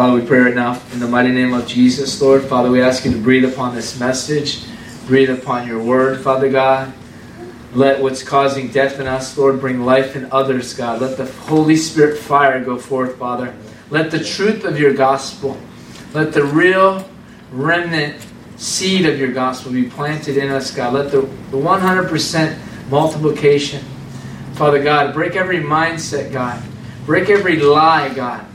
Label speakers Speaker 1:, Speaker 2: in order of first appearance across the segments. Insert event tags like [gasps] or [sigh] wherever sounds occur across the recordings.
Speaker 1: Father, we pray right now in the mighty name of Jesus, Lord. Father, we ask you to breathe upon this message, breathe upon your word, Father God. Let what's causing death in us, Lord, bring life in others, God. Let the Holy Spirit fire go forth, Father. Let the truth of your gospel, let the real remnant seed of your gospel be planted in us, God. Let the, the 100% multiplication, Father God, break every mindset, God. Break every lie, God.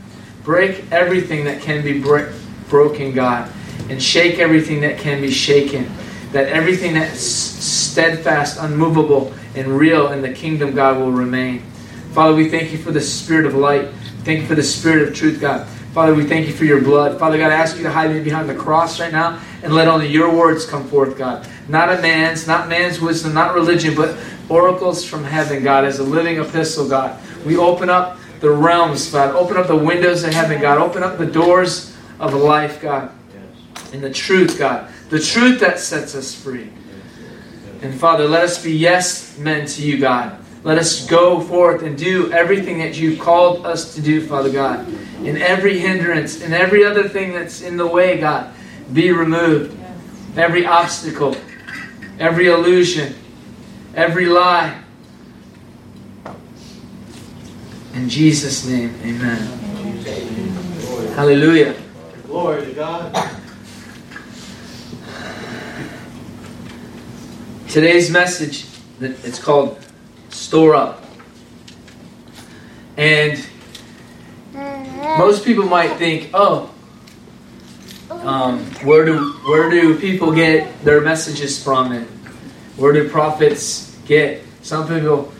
Speaker 1: Break everything that can be broken, God. And shake everything that can be shaken. That everything that's steadfast, unmovable, and real in the kingdom, God, will remain. Father, we thank you for the spirit of light. Thank you for the spirit of truth, God. Father, we thank you for your blood. Father God, I ask you to hide me behind the cross right now and let only your words come forth, God. Not a man's, not man's wisdom, not religion, but oracles from heaven, God, as a living epistle, God. We open up the realms, God. Open up the windows of heaven, God. Open up the doors of life, God. And the truth, God. The truth that sets us free. And Father, let us be yes men to you, God. Let us go forth and do everything that you've called us to do, Father God. In every hindrance and every other thing that's in the way, God, be removed. Every obstacle, every illusion, every lie, In Jesus' name, amen. Hallelujah.
Speaker 2: Glory to God.
Speaker 1: Today's message, it's called Store Up. And most people might think, oh, um, where do where do people get their messages from, and where do prophets get? Some people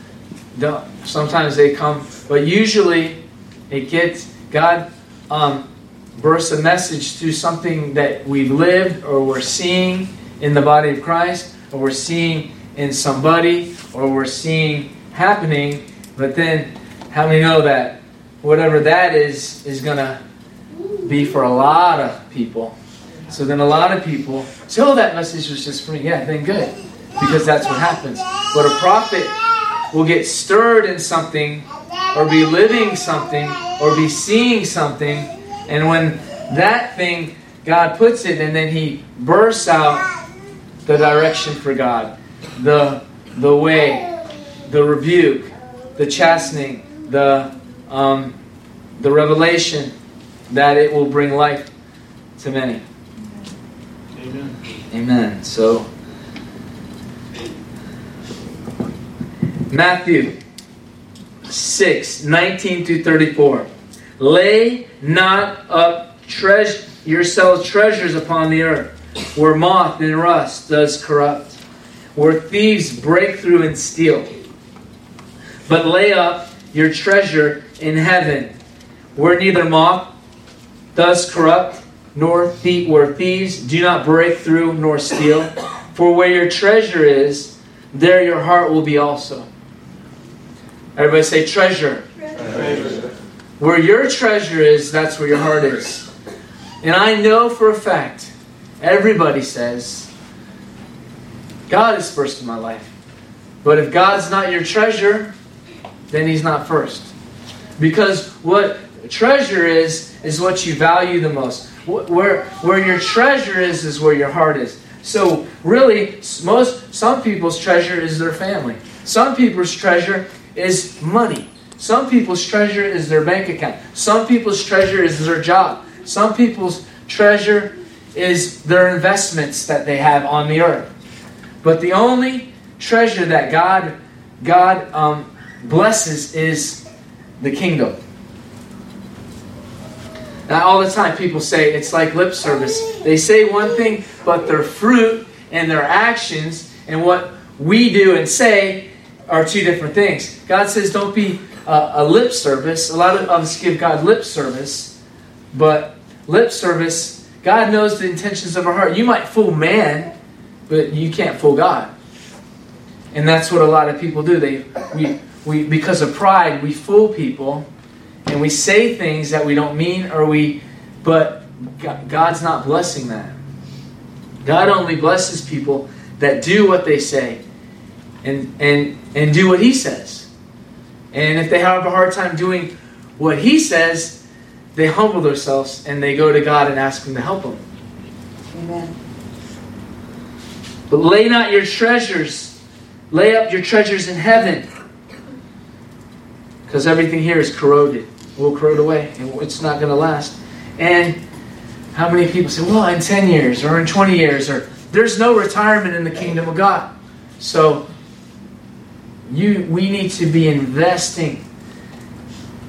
Speaker 1: don't. Sometimes they come but usually, it gets God um, bursts a message through something that we've lived or we're seeing in the body of Christ, or we're seeing in somebody, or we're seeing happening. But then, how many know that whatever that is is going to be for a lot of people? So then, a lot of people "Oh, that message was just for me." Yeah, then good, because that's what happens. But a prophet will get stirred in something or be living something or be seeing something. And when that thing, God puts it and then He bursts out the direction for God, the, the way, the rebuke, the chastening, the, um, the revelation that it will bring life to many. Amen. Amen. So, Matthew 6 19 through 34. Lay not up treasure, yourselves treasures upon the earth, where moth and rust does corrupt, where thieves break through and steal. But lay up your treasure in heaven, where neither moth does corrupt, nor thief, where thieves do not break through nor steal. For where your treasure is, there your heart will be also. Everybody say treasure. treasure. Where your treasure is, that's where your heart is. And I know for a fact, everybody says, God is first in my life. But if God's not your treasure, then He's not first. Because what treasure is, is what you value the most. Where, where your treasure is, is where your heart is. So, really, most some people's treasure is their family. Some people's treasure is money. Some people's treasure is their bank account. Some people's treasure is their job. Some people's treasure is their investments that they have on the earth. But the only treasure that God God um, blesses is the kingdom. Now, all the time, people say it's like lip service. They say one thing, but their fruit and their actions and what we do and say are two different things. God says don't be uh, a lip service. A lot of us give God lip service, but lip service, God knows the intentions of our heart. You might fool man, but you can't fool God. And that's what a lot of people do. They we we because of pride, we fool people and we say things that we don't mean or we but God's not blessing that. God only blesses people that do what they say and, and, and do what he says. And if they have a hard time doing what he says, they humble themselves and they go to God and ask Him to help them.
Speaker 3: Amen.
Speaker 1: But lay not your treasures, lay up your treasures in heaven. Because everything here is corroded, will corrode away, and it's not going to last. And how many people say, well, in 10 years or in 20 years, or there's no retirement in the kingdom of God. So you we need to be investing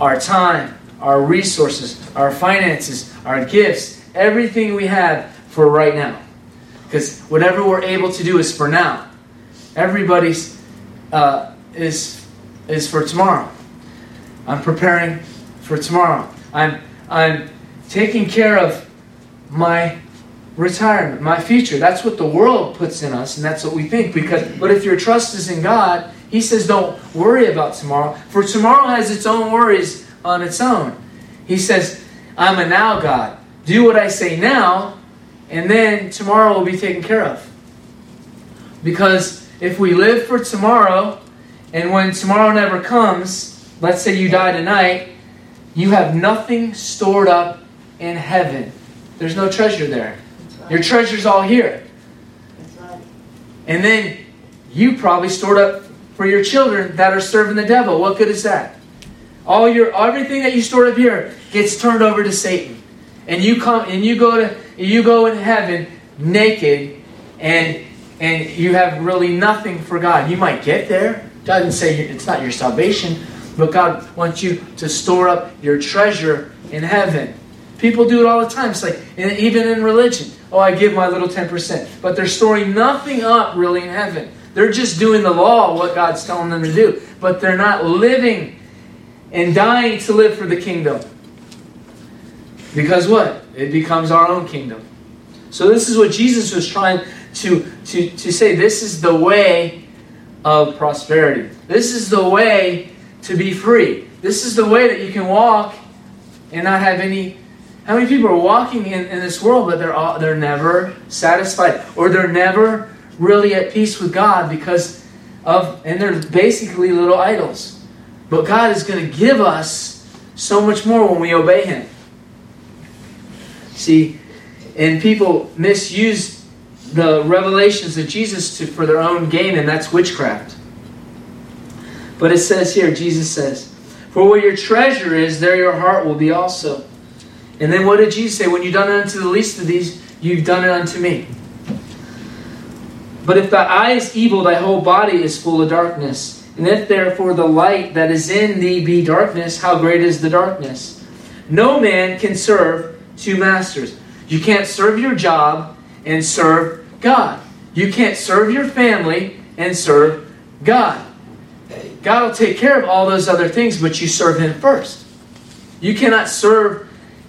Speaker 1: our time, our resources, our finances, our gifts, everything we have for right now. Because whatever we're able to do is for now. Everybody's uh, is is for tomorrow. I'm preparing for tomorrow. I'm I'm taking care of my retirement, my future. That's what the world puts in us, and that's what we think. Because but if your trust is in God, He says, don't worry about tomorrow, for tomorrow has its own worries on its own. He says, I'm a now God. Do what I say now, and then tomorrow will be taken care of. Because if we live for tomorrow, and when tomorrow never comes, let's say you die tonight, you have nothing stored up in heaven. There's no treasure there. Your treasure's all here. And then you probably stored up for your children that are serving the devil. What good is that? All your everything that you stored up here gets turned over to Satan. And you come and you go to you go in heaven naked and and you have really nothing for God. You might get there. Didn't say it's not your salvation, but God wants you to store up your treasure in heaven. People do it all the time. It's like even in religion. Oh, I give my little 10%. But they're storing nothing up really in heaven. They're just doing the law, what God's telling them to do. But they're not living and dying to live for the kingdom. Because what? It becomes our own kingdom. So this is what Jesus was trying to, to, to say. This is the way of prosperity. This is the way to be free. This is the way that you can walk and not have any. How many people are walking in, in this world, but they're all, they're never satisfied, or they're never really at peace with God because of, and they're basically little idols. But God is going to give us so much more when we obey Him. See, and people misuse the revelations of Jesus to, for their own gain, and that's witchcraft. But it says here, Jesus says, For where your treasure is, there your heart will be also. And then what did Jesus say? When you've done it unto the least of these, you've done it unto me. But if thy eye is evil, thy whole body is full of darkness. And if therefore the light that is in thee be darkness, how great is the darkness? No man can serve two masters. You can't serve your job and serve God. You can't serve your family and serve God. God will take care of all those other things, but you serve Him first. You cannot serve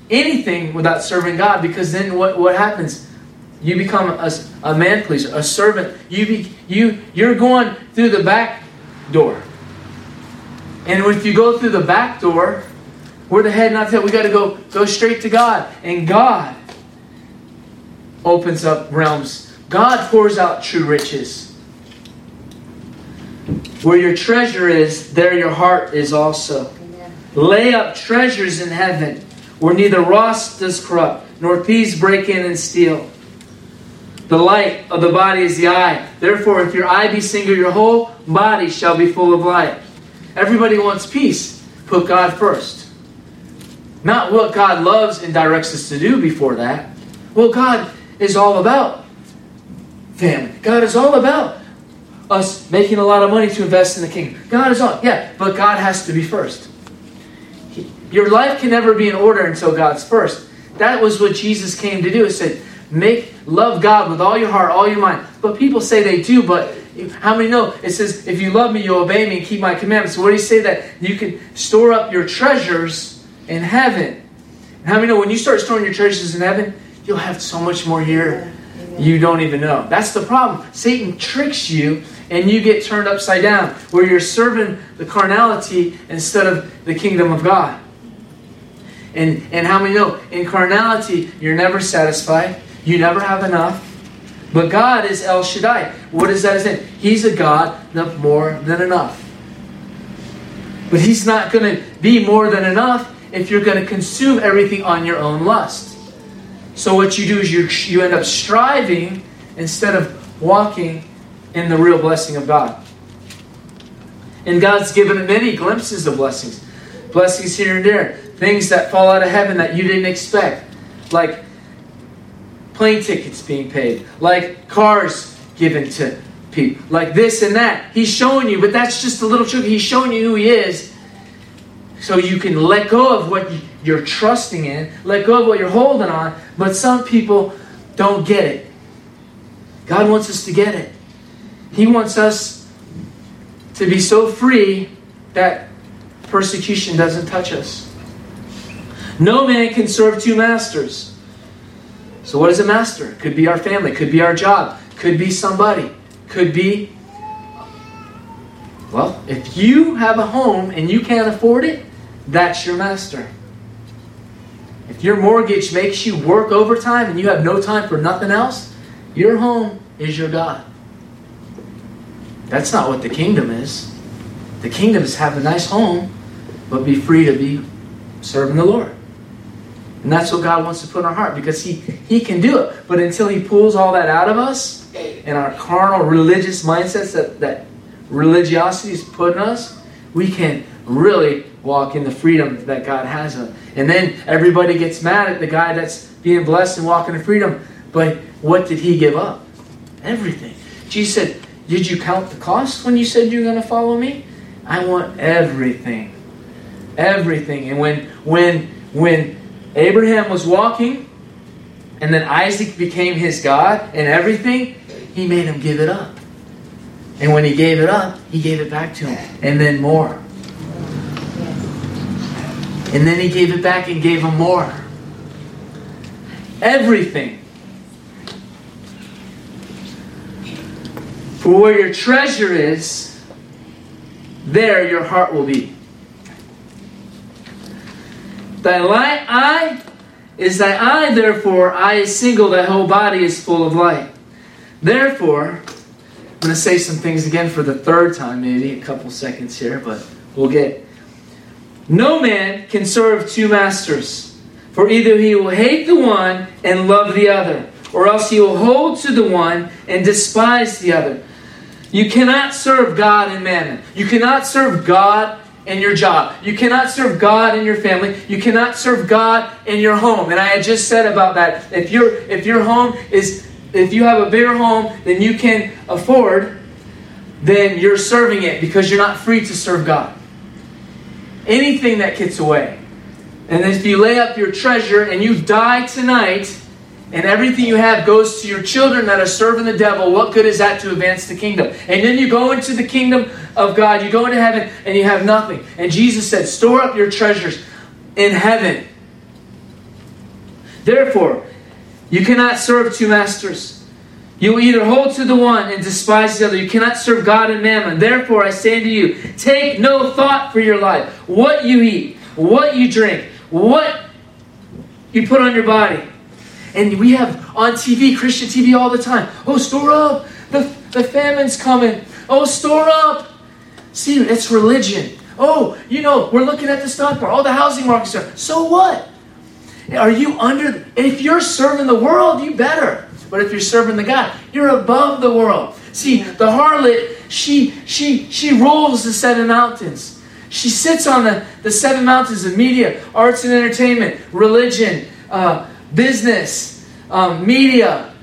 Speaker 1: anything without serving God because then what, what happens? You become a, a man pleaser, a servant. You be, you you're going through the back door. And if you go through the back door, we're the head, not the tail. We got to go go straight to God, and God opens up realms. God pours out true riches. Where your treasure is, there your heart is also.
Speaker 3: Amen.
Speaker 1: Lay up treasures in heaven, where neither rust does corrupt, nor thieves break in and steal. The light of the body is the eye. Therefore, if your eye be single, your whole body shall be full of light. Everybody wants peace. Put God first. Not what God loves and directs us to do before that. Well, God is all about family. God is all about us making a lot of money to invest in the kingdom. God is all, yeah, but God has to be first. He- your life can never be in order until God's first. That was what Jesus came to do. He said, make love God with all your heart, all your mind. But people say they do, but how many know? It says, if you love me, you'll obey me and keep my commandments. What do you say that you can store up your treasures in heaven? And how many know when you start storing your treasures in heaven, you'll have so much more here you don't even know. That's the problem. Satan tricks you and you get turned upside down where you're serving the carnality instead of the kingdom of God. And, and how many know in carnality you're never satisfied, you never have enough. But God is El Shaddai. What is that? saying? He's a God of more than enough. But He's not going to be more than enough if you're going to consume everything on your own lust. So what you do is you, you end up striving instead of walking in the real blessing of God. And God's given many glimpses of blessings. Blessings here and there. Things that fall out of heaven that you didn't expect. Like plane tickets being paid. Like cars given to people. Like this and that. He's showing you, but that's just a little trick. He's showing you who He is so you can let go of what you're trusting in, let go of what you're holding on. But some people don't get it. God wants us to get it. He wants us to be so free that persecution doesn't touch us. No man can serve two masters. So, what is a master? Could be our family, could be our job, could be somebody, could be. Well, if you have a home and you can't afford it, that's your master. If your mortgage makes you work overtime and you have no time for nothing else, your home is your God. That's not what the kingdom is. The kingdom is have a nice home, but be free to be serving the Lord. And that's what God wants to put in our heart because He, he can do it. But until He pulls all that out of us and our carnal religious mindsets that, that religiosity is put in us, we can really walk in the freedom that God has. Us. And then everybody gets mad at the guy that's being blessed and walking in freedom. But what did he give up? Everything. Jesus said, Did you count the cost when you said you're going to follow me? I want everything. Everything. And when when when Abraham was walking and then Isaac became his God and everything, he made him give it up. And when he gave it up, he gave it back to him. And then more. And then he gave it back and gave him more. Everything. For where your treasure is, there your heart will be. Thy light eye is thy eye, therefore, eye is single, thy whole body is full of light. Therefore, I'm going to say some things again for the third time, maybe a couple seconds here, but we'll get no man can serve two masters, for either he will hate the one and love the other, or else he will hold to the one and despise the other. You cannot serve God and mammon. You cannot serve God in your job. You cannot serve God in your family. You cannot serve God in your home. And I had just said about that. If your if your home is if you have a bigger home than you can afford, then you're serving it because you're not free to serve God anything that gets away. And if you lay up your treasure and you die tonight, and everything you have goes to your children that are serving the devil, what good is that to advance the kingdom? And then you go into the kingdom of God, you go into heaven, and you have nothing. And Jesus said, Store up your treasures in heaven. Therefore, you cannot serve two masters. You will either hold to the one and despise the other. You cannot serve God and mammon. Therefore, I say to you, take no thought for your life, what you eat, what you drink, what you put on your body. And we have on TV, Christian TV all the time. Oh, store up. The, the famine's coming. Oh, store up. See, it's religion. Oh, you know, we're looking at the stock market. All the housing markets are. So what? Are you under? If you're serving the world, you better. But if you're serving the God, you're above the world. See, the harlot, she she she rules the seven mountains. She sits on the, the seven mountains of media, arts and entertainment, religion, uh, business, um, media,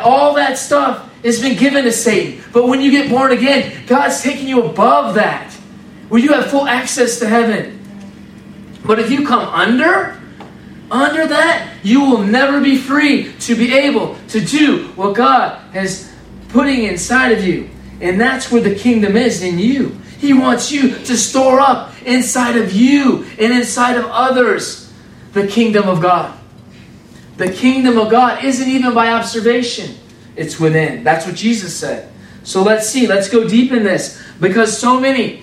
Speaker 1: all that stuff has been given to Satan. But when you get born again, God's taking you above that, where you have full access to heaven. But if you come under, under that, you will never be free to be able to do what God has putting inside of you. And that's where the kingdom is in you. He wants you to store up inside of you and inside of others the kingdom of God. The kingdom of God isn't even by observation, it's within. That's what Jesus said. So let's see, let's go deep in this because so many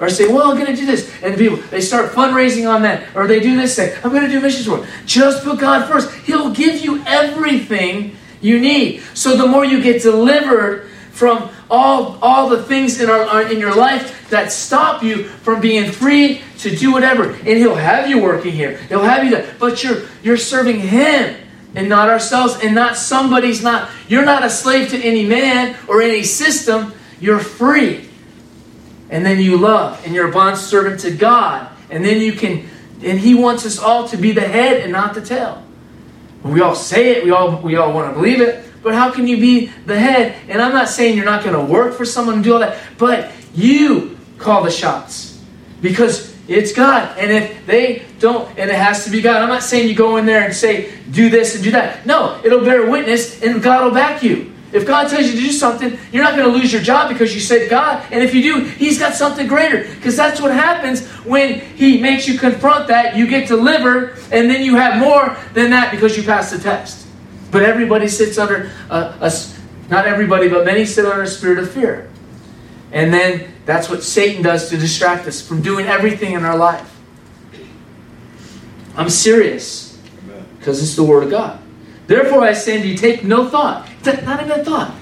Speaker 1: are saying, well, I'm going to do this. And people, they start fundraising on that. Or they do this thing. I'm going to do missions work. Just put God first. He'll give you everything you need. So the more you get delivered from all, all the things in, our, uh, in your life that stop you from being free to do whatever. And He'll have you working here. He'll have you there. But you're, you're serving Him and not ourselves and not somebody's not. You're not a slave to any man or any system. You're free. And then you love and you're a bond servant to God. And then you can, and He wants us all to be the head and not the tail. We all say it, we all, we all want to believe it, but how can you be the head? And I'm not saying you're not going to work for someone and do all that, but you call the shots because it's God. And if they don't, and it has to be God, I'm not saying you go in there and say, do this and do that. No, it'll bear witness and God will back you. If God tells you to do something, you're not going to lose your job because you said God. And if you do, He's got something greater. Because that's what happens when He makes you confront that. You get delivered, and then you have more than that because you passed the test. But everybody sits under a, a not everybody, but many sit under a spirit of fear. And then that's what Satan does to distract us from doing everything in our life. I'm serious because it's the Word of God. Therefore, I say to you, take no thought. Not even a thought.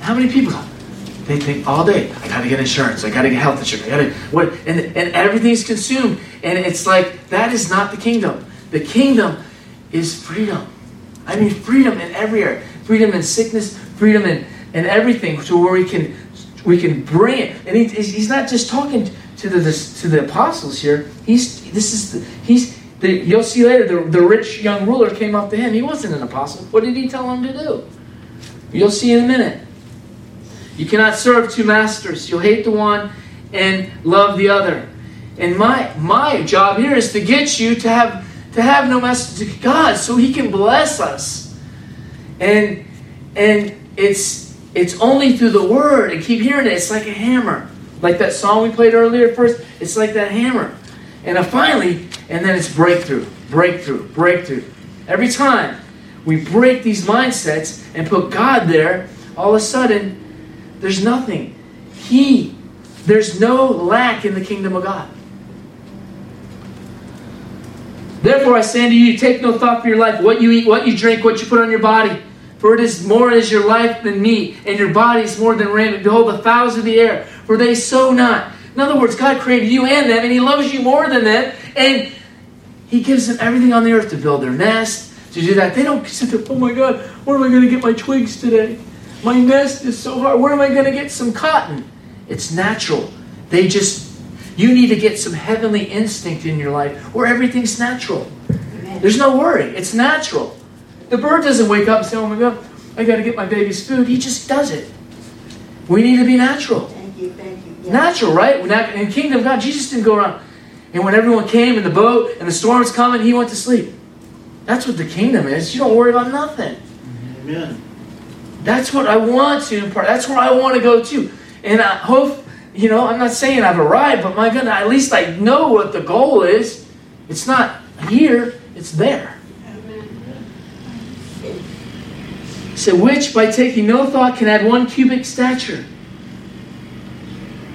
Speaker 1: How many people? They think all day. I got to get insurance. I got to get health insurance. I got to what? And and everything's consumed. And it's like that is not the kingdom. The kingdom is freedom. I mean, freedom in every area. Freedom in sickness, freedom in, in everything to where we can we can bring it. And he, he's not just talking to the, to the apostles here. He's this is the, he's the, you'll see later the, the rich young ruler came up to him. He wasn't an apostle. What did he tell him to do? You'll see in a minute. You cannot serve two masters. You'll hate the one and love the other. And my my job here is to get you to have to have no master to God so he can bless us. And and it's it's only through the word and keep hearing it. It's like a hammer. Like that song we played earlier first, it's like that hammer. And finally, and then it's breakthrough, breakthrough, breakthrough. Every time we break these mindsets and put God there, all of a sudden, there's nothing. He, there's no lack in the kingdom of God. Therefore, I say unto you, take no thought for your life, what you eat, what you drink, what you put on your body. For it is more is your life than meat, and your body is more than raiment. Behold, the fowls of the air, for they sow not. In other words, God created you and them, and He loves you more than them, and He gives them everything on the earth to build their nest, to do that. They don't sit there, oh my God, where am I going to get my twigs today? My nest is so hard. Where am I going to get some cotton? It's natural. They just you need to get some heavenly instinct in your life where everything's natural. There's no worry. It's natural. The bird doesn't wake up and say, oh my God, I got to get my baby's food. He just does it. We need to be natural.
Speaker 3: Thank you, thank you.
Speaker 1: Yeah. Natural, right? In kingdom of God, Jesus didn't go around. And when everyone came in the boat and the storm was coming, he went to sleep. That's what the kingdom is. You don't worry about nothing.
Speaker 2: Amen.
Speaker 1: That's what I want to impart. That's where I want to go to. And I hope you know, I'm not saying I've arrived, but my goodness, at least I know what the goal is. It's not here, it's there. So, which by taking no thought can add one cubit stature.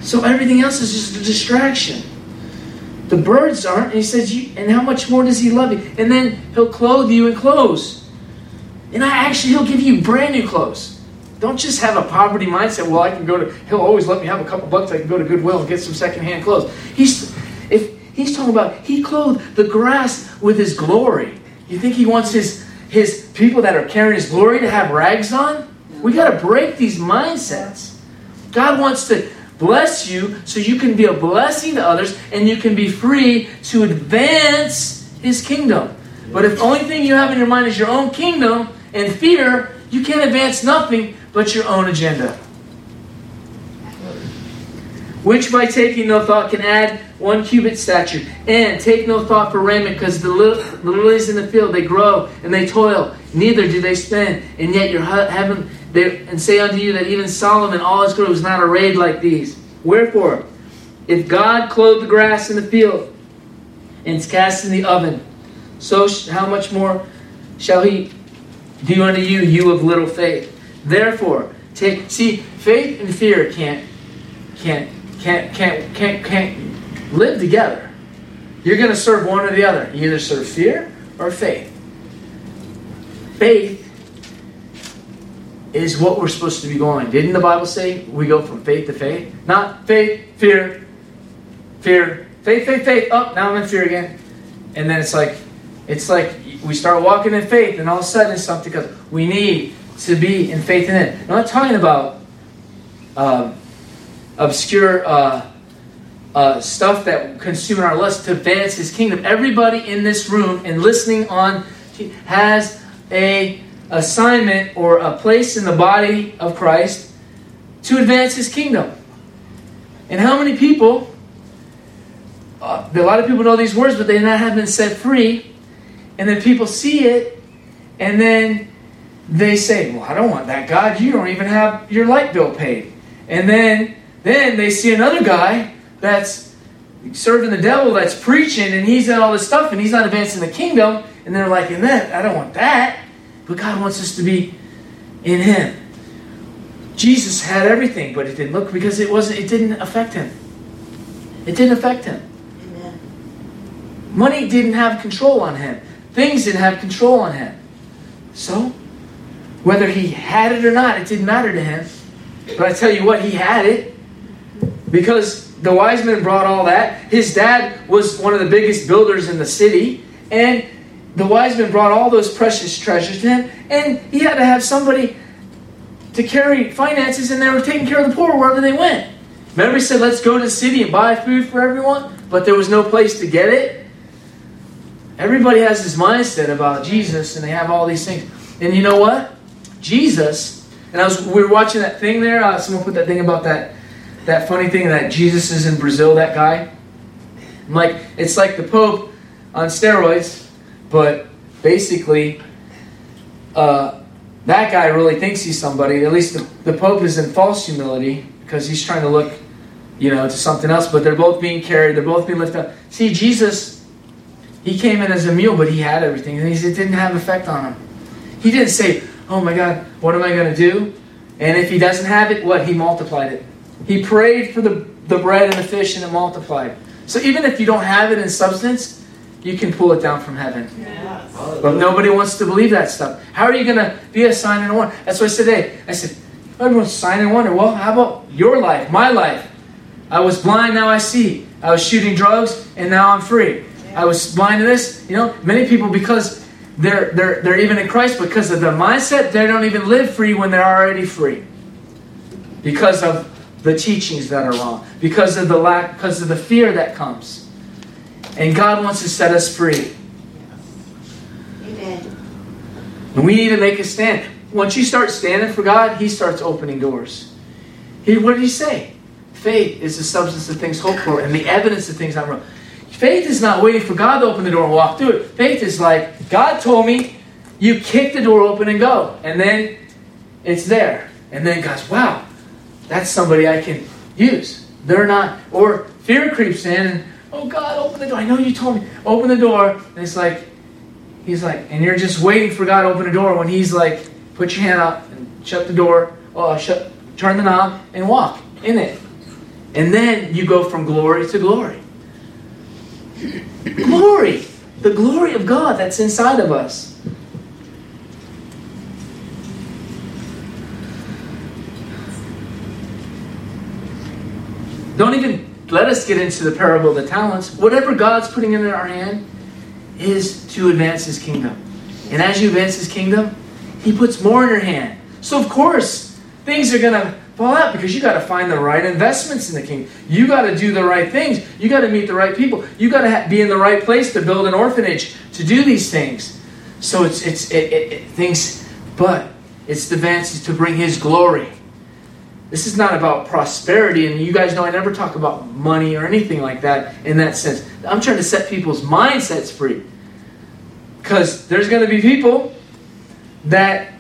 Speaker 1: So everything else is just a distraction. The birds aren't, and he says, and how much more does he love you? And then he'll clothe you in clothes. And I actually, he'll give you brand new clothes. Don't just have a poverty mindset. Well, I can go to. He'll always let me have a couple bucks. I can go to Goodwill and get some secondhand clothes. He's if he's talking about he clothed the grass with his glory. You think he wants his his people that are carrying his glory to have rags on? We got to break these mindsets. God wants to bless you so you can be a blessing to others and you can be free to advance his kingdom. But if the only thing you have in your mind is your own kingdom and fear, you can't advance nothing but your own agenda. Which by taking no thought can add one cubit stature. And take no thought for raiment, because the, the lilies in the field, they grow and they toil, neither do they spend. And yet your heaven, they, and say unto you that even Solomon, all his glory, was not arrayed like these. Wherefore, if God clothe the grass in the field and is cast in the oven, so how much more shall he do unto you, you of little faith? Therefore, take see faith and fear can't can't can't can't can't can't live together. You're going to serve one or the other. You either serve fear or faith. Faith is what we're supposed to be going. Didn't the Bible say we go from faith to faith? Not faith, fear, fear, faith, faith, faith. Oh, now I'm in fear again. And then it's like, it's like we start walking in faith, and all of a sudden it's something because we need to be in faith in it. I'm not talking about uh, obscure uh, uh, stuff that consume our lust to advance His kingdom. Everybody in this room and listening on has a assignment or a place in the body of Christ to advance His kingdom. And how many people? Uh, a lot of people know these words, but they not have been set free. And then people see it, and then they say, "Well, I don't want that God. You don't even have your light bill paid." And then then they see another guy that's serving the devil, that's preaching, and he's done all this stuff, and he's not advancing the kingdom. And they're like, "In that, I don't want that." But God wants us to be in Him. Jesus had everything, but it didn't look because it wasn't. It didn't affect him. It didn't affect him. Amen. Money didn't have control on him. Things didn't have control on him. So, whether he had it or not, it didn't matter to him. But I tell you what, he had it because the wise men brought all that. His dad was one of the biggest builders in the city, and the wise men brought all those precious treasures to him, and he had to have somebody to carry finances, and they were taking care of the poor wherever they went. Remember, he said, Let's go to the city and buy food for everyone, but there was no place to get it. Everybody has this mindset about Jesus and they have all these things. And you know what? Jesus, and I was we were watching that thing there. Uh, someone put that thing about that that funny thing that Jesus is in Brazil, that guy. I'm like, it's like the Pope on steroids, but basically, uh, that guy really thinks he's somebody. At least the, the Pope is in false humility because he's trying to look, you know, to something else. But they're both being carried. They're both being lifted up. See, Jesus he came in as a mule, but he had everything, and it didn't have effect on him. He didn't say, "Oh my God, what am I going to do?" And if he doesn't have it, what? He multiplied it. He prayed for the, the bread and the fish, and it multiplied. So even if you don't have it in substance, you can pull it down from heaven. Yes. But nobody wants to believe that stuff. How are you going to be a sign and wonder? That's what I said today. I said, everyone's sign and wonder. Well, how about your life, my life? I was blind, now I see. I was shooting drugs, and now I'm free. I was blind to this. You know, many people because they're they're they're even in Christ because of their mindset, they don't even live free when they're already free. Because of the teachings that are wrong, because of the lack, because of the fear that comes. And God wants to set us free. Amen. And we need to make a stand. Once you start standing for God, He starts opening doors. He, what did He say? Faith is the substance of things hoped for and the evidence of things not real. Faith is not waiting for God to open the door and walk through it. Faith is like, God told me, you kick the door open and go. And then it's there. And then God's, wow, that's somebody I can use. They're not, or fear creeps in and, oh God, open the door. I know you told me. Open the door. And it's like, he's like, and you're just waiting for God to open the door when he's like, put your hand up and shut the door, oh, shut, turn the knob and walk in it. And then you go from glory to glory glory. The glory of God that's inside of us. Don't even let us get into the parable of the talents. Whatever God's putting in our hand is to advance His kingdom. And as you advance His kingdom, He puts more in your hand. So, of course, things are going to fall out because you got to find the right investments in the kingdom. You got to do the right things. You got to meet the right people. You got to ha- be in the right place to build an orphanage to do these things. So it's it's it, it, it, things, but it's the advances to bring His glory. This is not about prosperity, and you guys know I never talk about money or anything like that in that sense. I'm trying to set people's mindsets free. Because there's going to be people that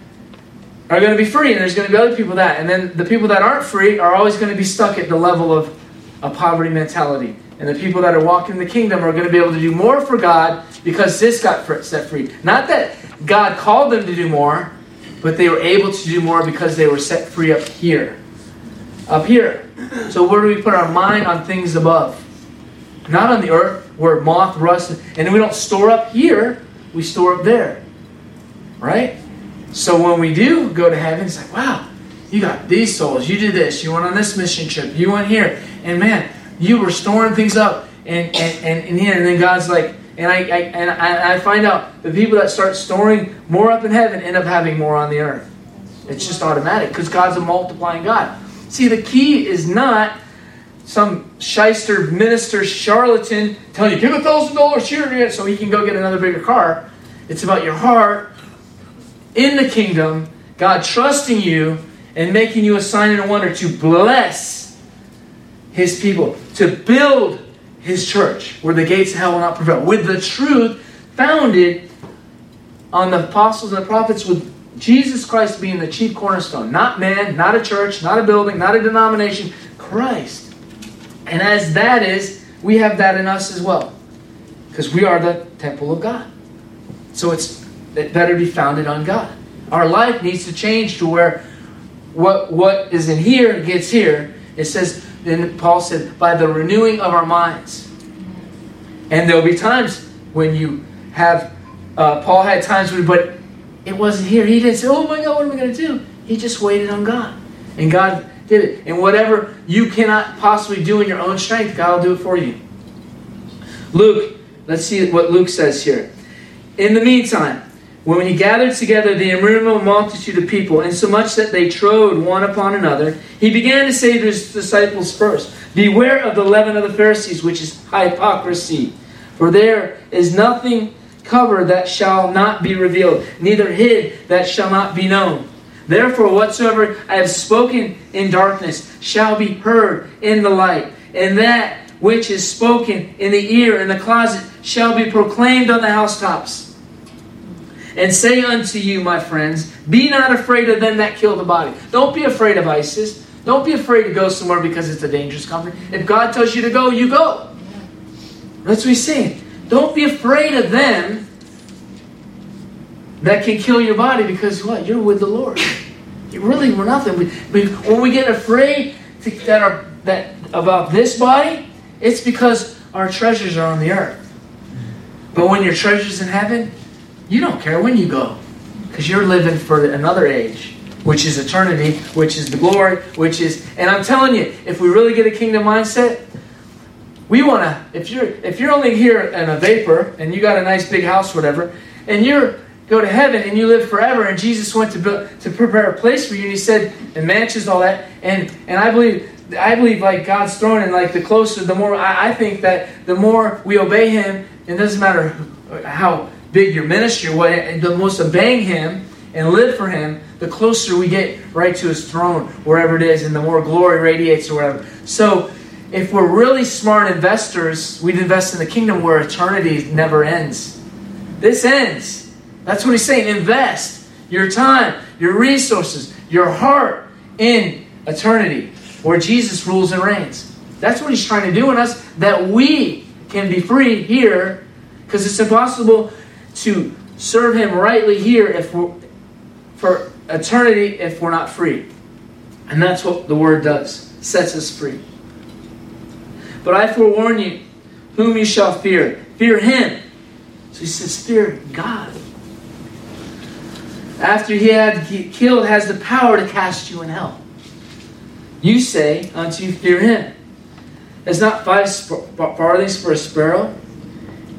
Speaker 1: are going to be free, and there's going to be other people that. And then the people that aren't free are always going to be stuck at the level of a poverty mentality. And the people that are walking the kingdom are going to be able to do more for God because this got set free. Not that God called them to do more, but they were able to do more because they were set free up here. Up here. So where do we put our mind on things above? Not on the earth where moth, rust, and we don't store up here, we store up there. Right? So when we do go to heaven, it's like, wow, you got these souls. You did this. You went on this mission trip. You went here. And man, you were storing things up. And, and, and, and here, and then God's like, and I, I and I, I find out the people that start storing more up in heaven end up having more on the earth. It's just automatic because God's a multiplying God. See, the key is not some shyster minister charlatan telling you, give a thousand dollars here so he can go get another bigger car. It's about your heart in the kingdom, God trusting you and making you a sign and a wonder to bless his people, to build his church where the gates of hell will not prevail, with the truth founded on the apostles and the prophets, with Jesus Christ being the chief cornerstone. Not man, not a church, not a building, not a denomination, Christ. And as that is, we have that in us as well. Because we are the temple of God. So it's it better be founded on God. Our life needs to change to where what what is in here gets here. It says, then Paul said, by the renewing of our minds. And there'll be times when you have uh, Paul had times when but it wasn't here. He didn't say, Oh my God, what am I gonna do? He just waited on God. And God did it. And whatever you cannot possibly do in your own strength, God will do it for you. Luke, let's see what Luke says here. In the meantime, when he gathered together the innumerable multitude of people, insomuch that they trode one upon another, he began to say to his disciples first, Beware of the leaven of the Pharisees, which is hypocrisy. For there is nothing covered that shall not be revealed, neither hid that shall not be known. Therefore, whatsoever I have spoken in darkness shall be heard in the light, and that which is spoken in the ear in the closet shall be proclaimed on the housetops. And say unto you, my friends, be not afraid of them that kill the body. Don't be afraid of ISIS. Don't be afraid to go somewhere because it's a dangerous country. If God tells you to go, you go. That's what he's saying. Don't be afraid of them that can kill your body because what? You're with the Lord. You really were nothing. When we get afraid to, that, are, that about this body, it's because our treasures are on the earth. But when your treasure's in heaven, you don't care when you go because you're living for another age, which is eternity, which is the glory, which is. And I'm telling you, if we really get a kingdom mindset, we want to. If you're if you're only here in a vapor and you got a nice big house, whatever, and you're go to heaven and you live forever, and Jesus went to build, to prepare a place for you, and He said, and mansions, all that, and and I believe. I believe like God's throne, and like the closer, the more I, I think that the more we obey Him, it doesn't matter how big your ministry, what the most obeying Him and live for Him, the closer we get right to His throne, wherever it is, and the more glory radiates or whatever. So, if we're really smart investors, we'd invest in the kingdom where eternity never ends. This ends. That's what He's saying. Invest your time, your resources, your heart in eternity, where Jesus rules and reigns. That's what He's trying to do in us, that we can be free here, because it's impossible to serve Him rightly here if we're, for eternity if we're not free. And that's what the Word does sets us free. But I forewarn you, whom you shall fear. Fear Him. So He says, Fear God. After He had killed, has the power to cast you in hell. You say unto you, Fear Him. There's not five farthings for a sparrow,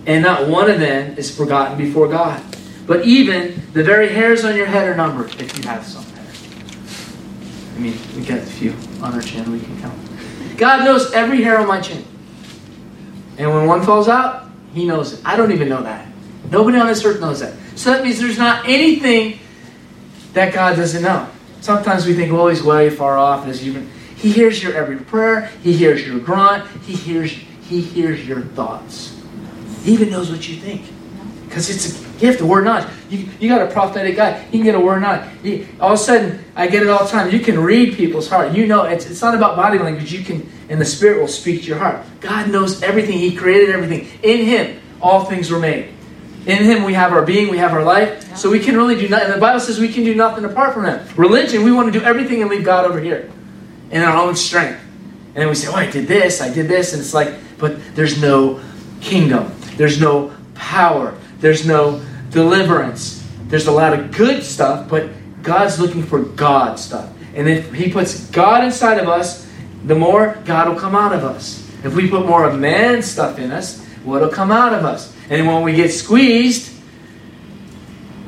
Speaker 1: and not one of them is forgotten before God. But even the very hairs on your head are numbered, if you have some hair. I mean, we got a few on our chin, we can count. God knows every hair on my chin. And when one falls out, He knows it. I don't even know that. Nobody on this earth knows that. So that means there's not anything that God doesn't know. Sometimes we think, well, He's way far off. There's even He hears your every prayer. He hears your grunt. He hears He hears your thoughts. He even knows what you think. Because it's a gift, a word knowledge. You, you got a prophetic guy, you can get a word knowledge. He, all of a sudden, I get it all the time. You can read people's heart. You know, it's, it's not about body language. You can, and the Spirit will speak to your heart. God knows everything. He created everything. In Him, all things were made. In Him, we have our being, we have our life. So we can really do nothing. And the Bible says we can do nothing apart from Him. Religion, we want to do everything and leave God over here in our own strength. And then we say, oh, I did this, I did this. And it's like, but there's no kingdom, there's no power, there's no deliverance. there's a lot of good stuff, but God's looking for God stuff. And if He puts God inside of us, the more God will come out of us. If we put more of man stuff in us, what'll come out of us? And when we get squeezed,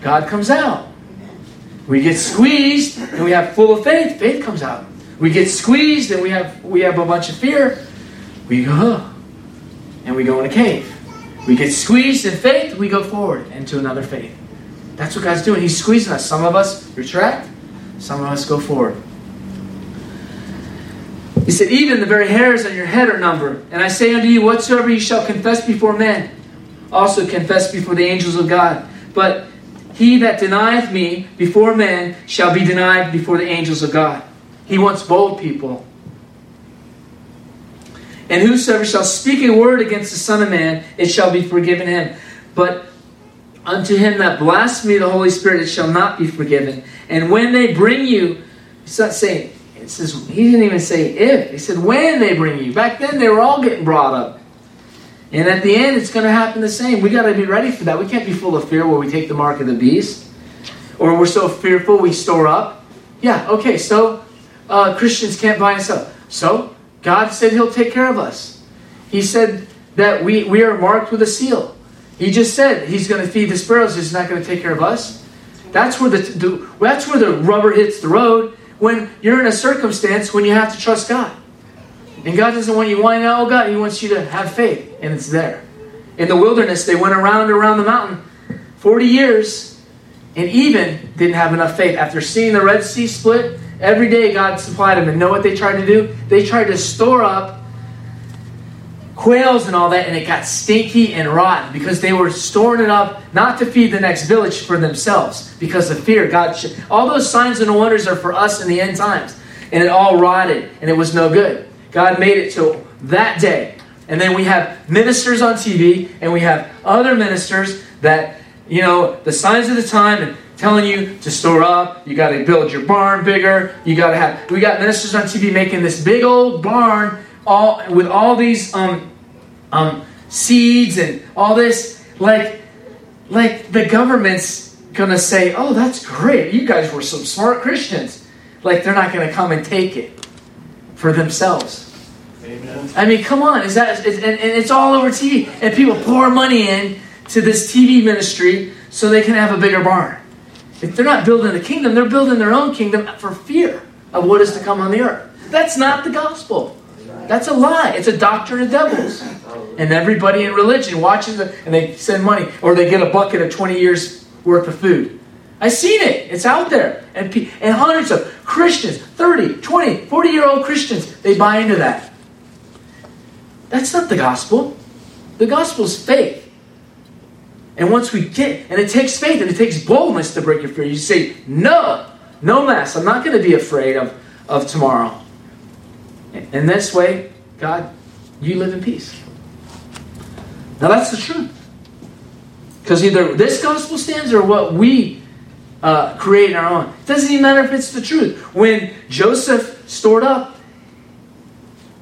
Speaker 1: God comes out. We get squeezed and we have full of faith, faith comes out. We get squeezed and we have we have a bunch of fear, we go and we go in a cave. We get squeezed in faith, we go forward into another faith. That's what God's doing. He's squeezing us. Some of us retract, some of us go forward. He said, Even the very hairs on your head are numbered. And I say unto you, whatsoever you shall confess before men, also confess before the angels of God. But he that denieth me before men shall be denied before the angels of God. He wants bold people. And whosoever shall speak a word against the Son of Man, it shall be forgiven him. But unto him that blasphemy the Holy Spirit, it shall not be forgiven. And when they bring you, it's not saying, it says, he didn't even say if. He said when they bring you. Back then they were all getting brought up. And at the end, it's going to happen the same. We got to be ready for that. We can't be full of fear where we take the mark of the beast, or we're so fearful we store up. Yeah, okay. So uh, Christians can't buy and sell. So God said He'll take care of us. He said that we, we are marked with a seal. He just said He's going to feed the sparrows. He's not going to take care of us. That's where the, the that's where the rubber hits the road when you're in a circumstance when you have to trust God. And God doesn't want you whining out, oh God, He wants you to have faith, and it's there. In the wilderness, they went around and around the mountain 40 years and even didn't have enough faith. After seeing the Red Sea split, every day God supplied them. And know what they tried to do? They tried to store up quails and all that, and it got stinky and rotten because they were storing it up not to feed the next village for themselves because of fear. God, all those signs and wonders are for us in the end times, and it all rotted and it was no good. God made it till that day, and then we have ministers on TV, and we have other ministers that you know the signs of the time and telling you to store up. You got to build your barn bigger. You got to have. We got ministers on TV making this big old barn all with all these um, um, seeds and all this, like, like the government's gonna say, "Oh, that's great! You guys were some smart Christians." Like they're not gonna come and take it for themselves. Amen. I mean, come on! Is that? and, and it's all over TV, and people pour money in to this TV ministry so they can have a bigger barn. If they're not building the kingdom, they're building their own kingdom for fear of what is to come on the earth. That's not the gospel. That's a lie. It's a doctrine of devils. And everybody in religion watches it and they send money or they get a bucket of 20 years worth of food. I've seen it. It's out there. And, and hundreds of Christians, 30, 20, 40 year old Christians, they buy into that. That's not the gospel. The gospel is faith. And once we get, and it takes faith and it takes boldness to break your fear. You say, no, no mess. I'm not going to be afraid of, of tomorrow. In this way, God, you live in peace. Now that's the truth. Because either this gospel stands or what we uh, create in our own. It doesn't even matter if it's the truth. When Joseph stored up,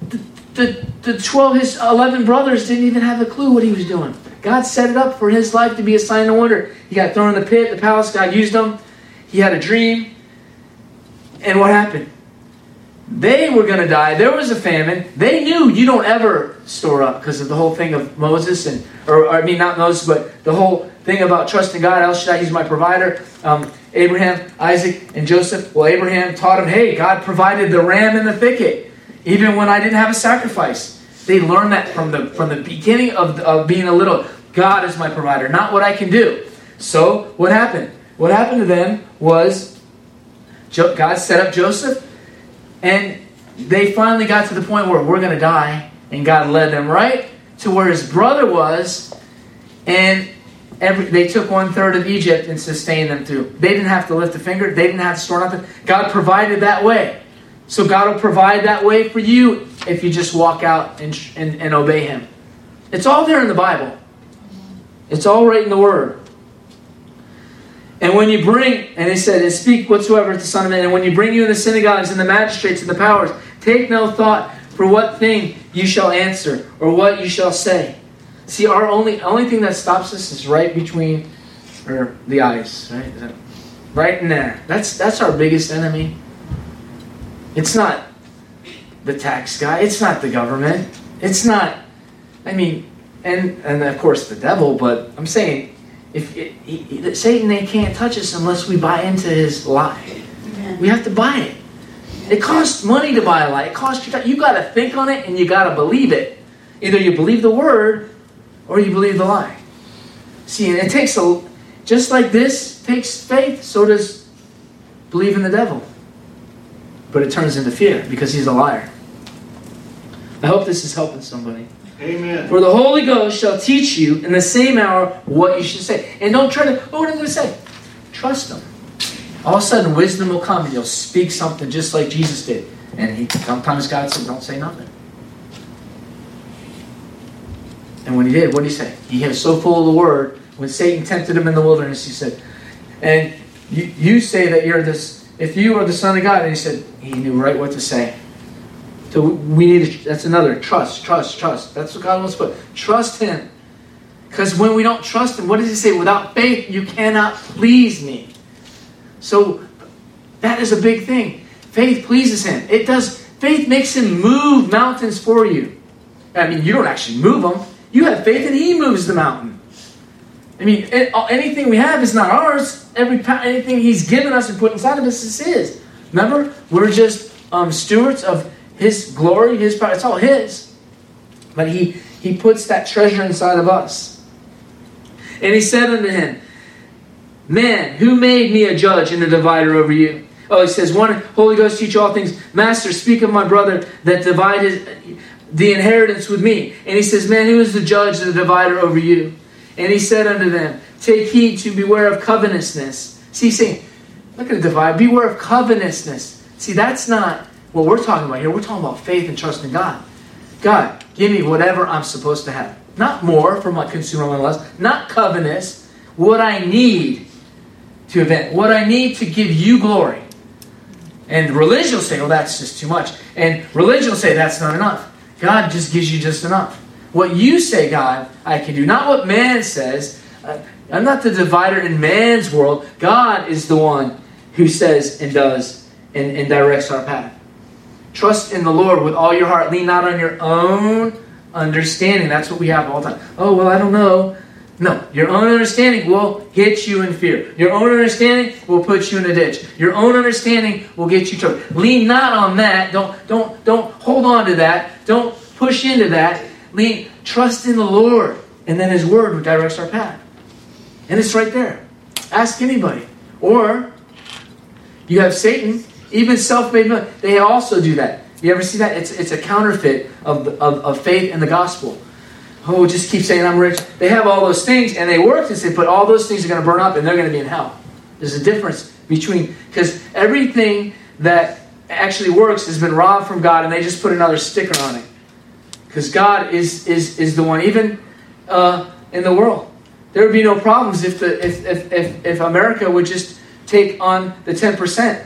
Speaker 1: the, the, the 12, his 11 brothers didn't even have a clue what he was doing. God set it up for his life to be a sign of wonder. He got thrown in the pit, the palace, God used him. He had a dream. And what happened? They were going to die. There was a famine. They knew you don't ever store up because of the whole thing of Moses and, or, or, I mean, not Moses, but the whole thing about trusting God. El Shaddai, He's my provider. Um, Abraham, Isaac, and Joseph. Well, Abraham taught him, hey, God provided the ram in the thicket, even when I didn't have a sacrifice. They learned that from the from the beginning of, of being a little. God is my provider, not what I can do. So what happened? What happened to them was God set up Joseph and they finally got to the point where we're going to die. And God led them right to where his brother was. And every, they took one third of Egypt and sustained them through. They didn't have to lift a finger, they didn't have to store nothing. God provided that way. So God will provide that way for you if you just walk out and, and, and obey Him. It's all there in the Bible, it's all right in the Word. And when you bring, and he said, and speak whatsoever to the Son of Man, and when you bring you in the synagogues and the magistrates and the powers, take no thought for what thing you shall answer or what you shall say. See, our only only thing that stops us is right between or the eyes, right? Right in there. That's that's our biggest enemy. It's not the tax guy. It's not the government. It's not. I mean, and and of course the devil. But I'm saying, if it, he, Satan, they can't touch us unless we buy into his lie. We have to buy it. It costs money to buy a lie. It costs you. You got to think on it and you got to believe it. Either you believe the word or you believe the lie. See, it takes a just like this takes faith. So does believe in the devil. But it turns into fear because he's a liar. I hope this is helping somebody.
Speaker 2: Amen.
Speaker 1: For the Holy Ghost shall teach you in the same hour what you should say. And don't try to, oh, what am I going to say? Trust Him. All of a sudden, wisdom will come and you'll speak something just like Jesus did. And he, sometimes God said, don't say nothing. And when he did, what did he say? He was so full of the word. When Satan tempted him in the wilderness, he said, and you, you say that you're this, if you are the Son of God, and he said, he knew right what to say. So we need to, that's another trust, trust, trust. That's what God wants to put. Trust Him. Because when we don't trust Him, what does He say? Without faith, you cannot please me. So that is a big thing. Faith pleases Him. It does. Faith makes Him move mountains for you. I mean, you don't actually move them. You have faith, and He moves the mountain. I mean, anything we have is not ours. Every anything He's given us and put inside of us is His. Remember, we're just um, stewards of his glory, His power, it's all His. But He, he puts that treasure inside of us. And He said unto him, Man, who made me a judge and a divider over you? Oh, he says, One Holy Ghost teach all things. Master, speak of my brother that divided the inheritance with me. And he says, Man, who is the judge and the divider over you? And he said unto them, Take heed to beware of covetousness. See, saying, look at the divide. Beware of covetousness. See, that's not what we're talking about here, we're talking about faith and trust in God. God, give me whatever I'm supposed to have. Not more for my consumer less, not covetous. What I need to event, what I need to give you glory. And religion will say, well, that's just too much. And religion will say, that's not enough. God just gives you just enough. What you say, God, I can do. Not what man says. Uh, I'm not the divider in man's world. God is the one who says and does and, and directs our path. Trust in the Lord with all your heart. Lean not on your own understanding. That's what we have all the time. Oh, well, I don't know. No, your own understanding will get you in fear. Your own understanding will put you in a ditch. Your own understanding will get you trouble. Lean not on that. Don't don't don't hold on to that. Don't push into that. Lean trust in the Lord, and then His Word directs our path. And it's right there. Ask anybody. Or you have Satan even self-made million, they also do that. You ever see that? It's, it's a counterfeit of, of, of faith in the gospel. Oh, just keep saying I'm rich. They have all those things and they work and say, but all those things are going to burn up and they're going to be in hell. There's a difference between, because everything that actually works has been robbed from God and they just put another sticker on it. Because God is, is, is the one, even uh, in the world. There would be no problems if, the, if, if, if, if America would just take on the 10%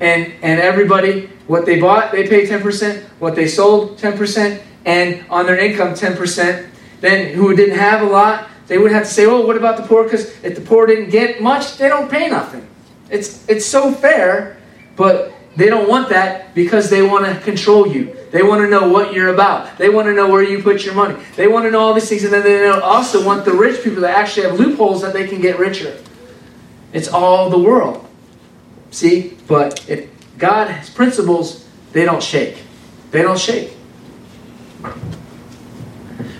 Speaker 1: and and everybody what they bought they pay 10% what they sold 10% and on their income 10% then who didn't have a lot they would have to say oh what about the poor? Because if the poor didn't get much they don't pay nothing. It's it's so fair but they don't want that because they want to control you they want to know what you're about they want to know where you put your money they want to know all these things and then they also want the rich people that actually have loopholes that they can get richer it's all the world See, but if God has principles, they don't shake. They don't shake.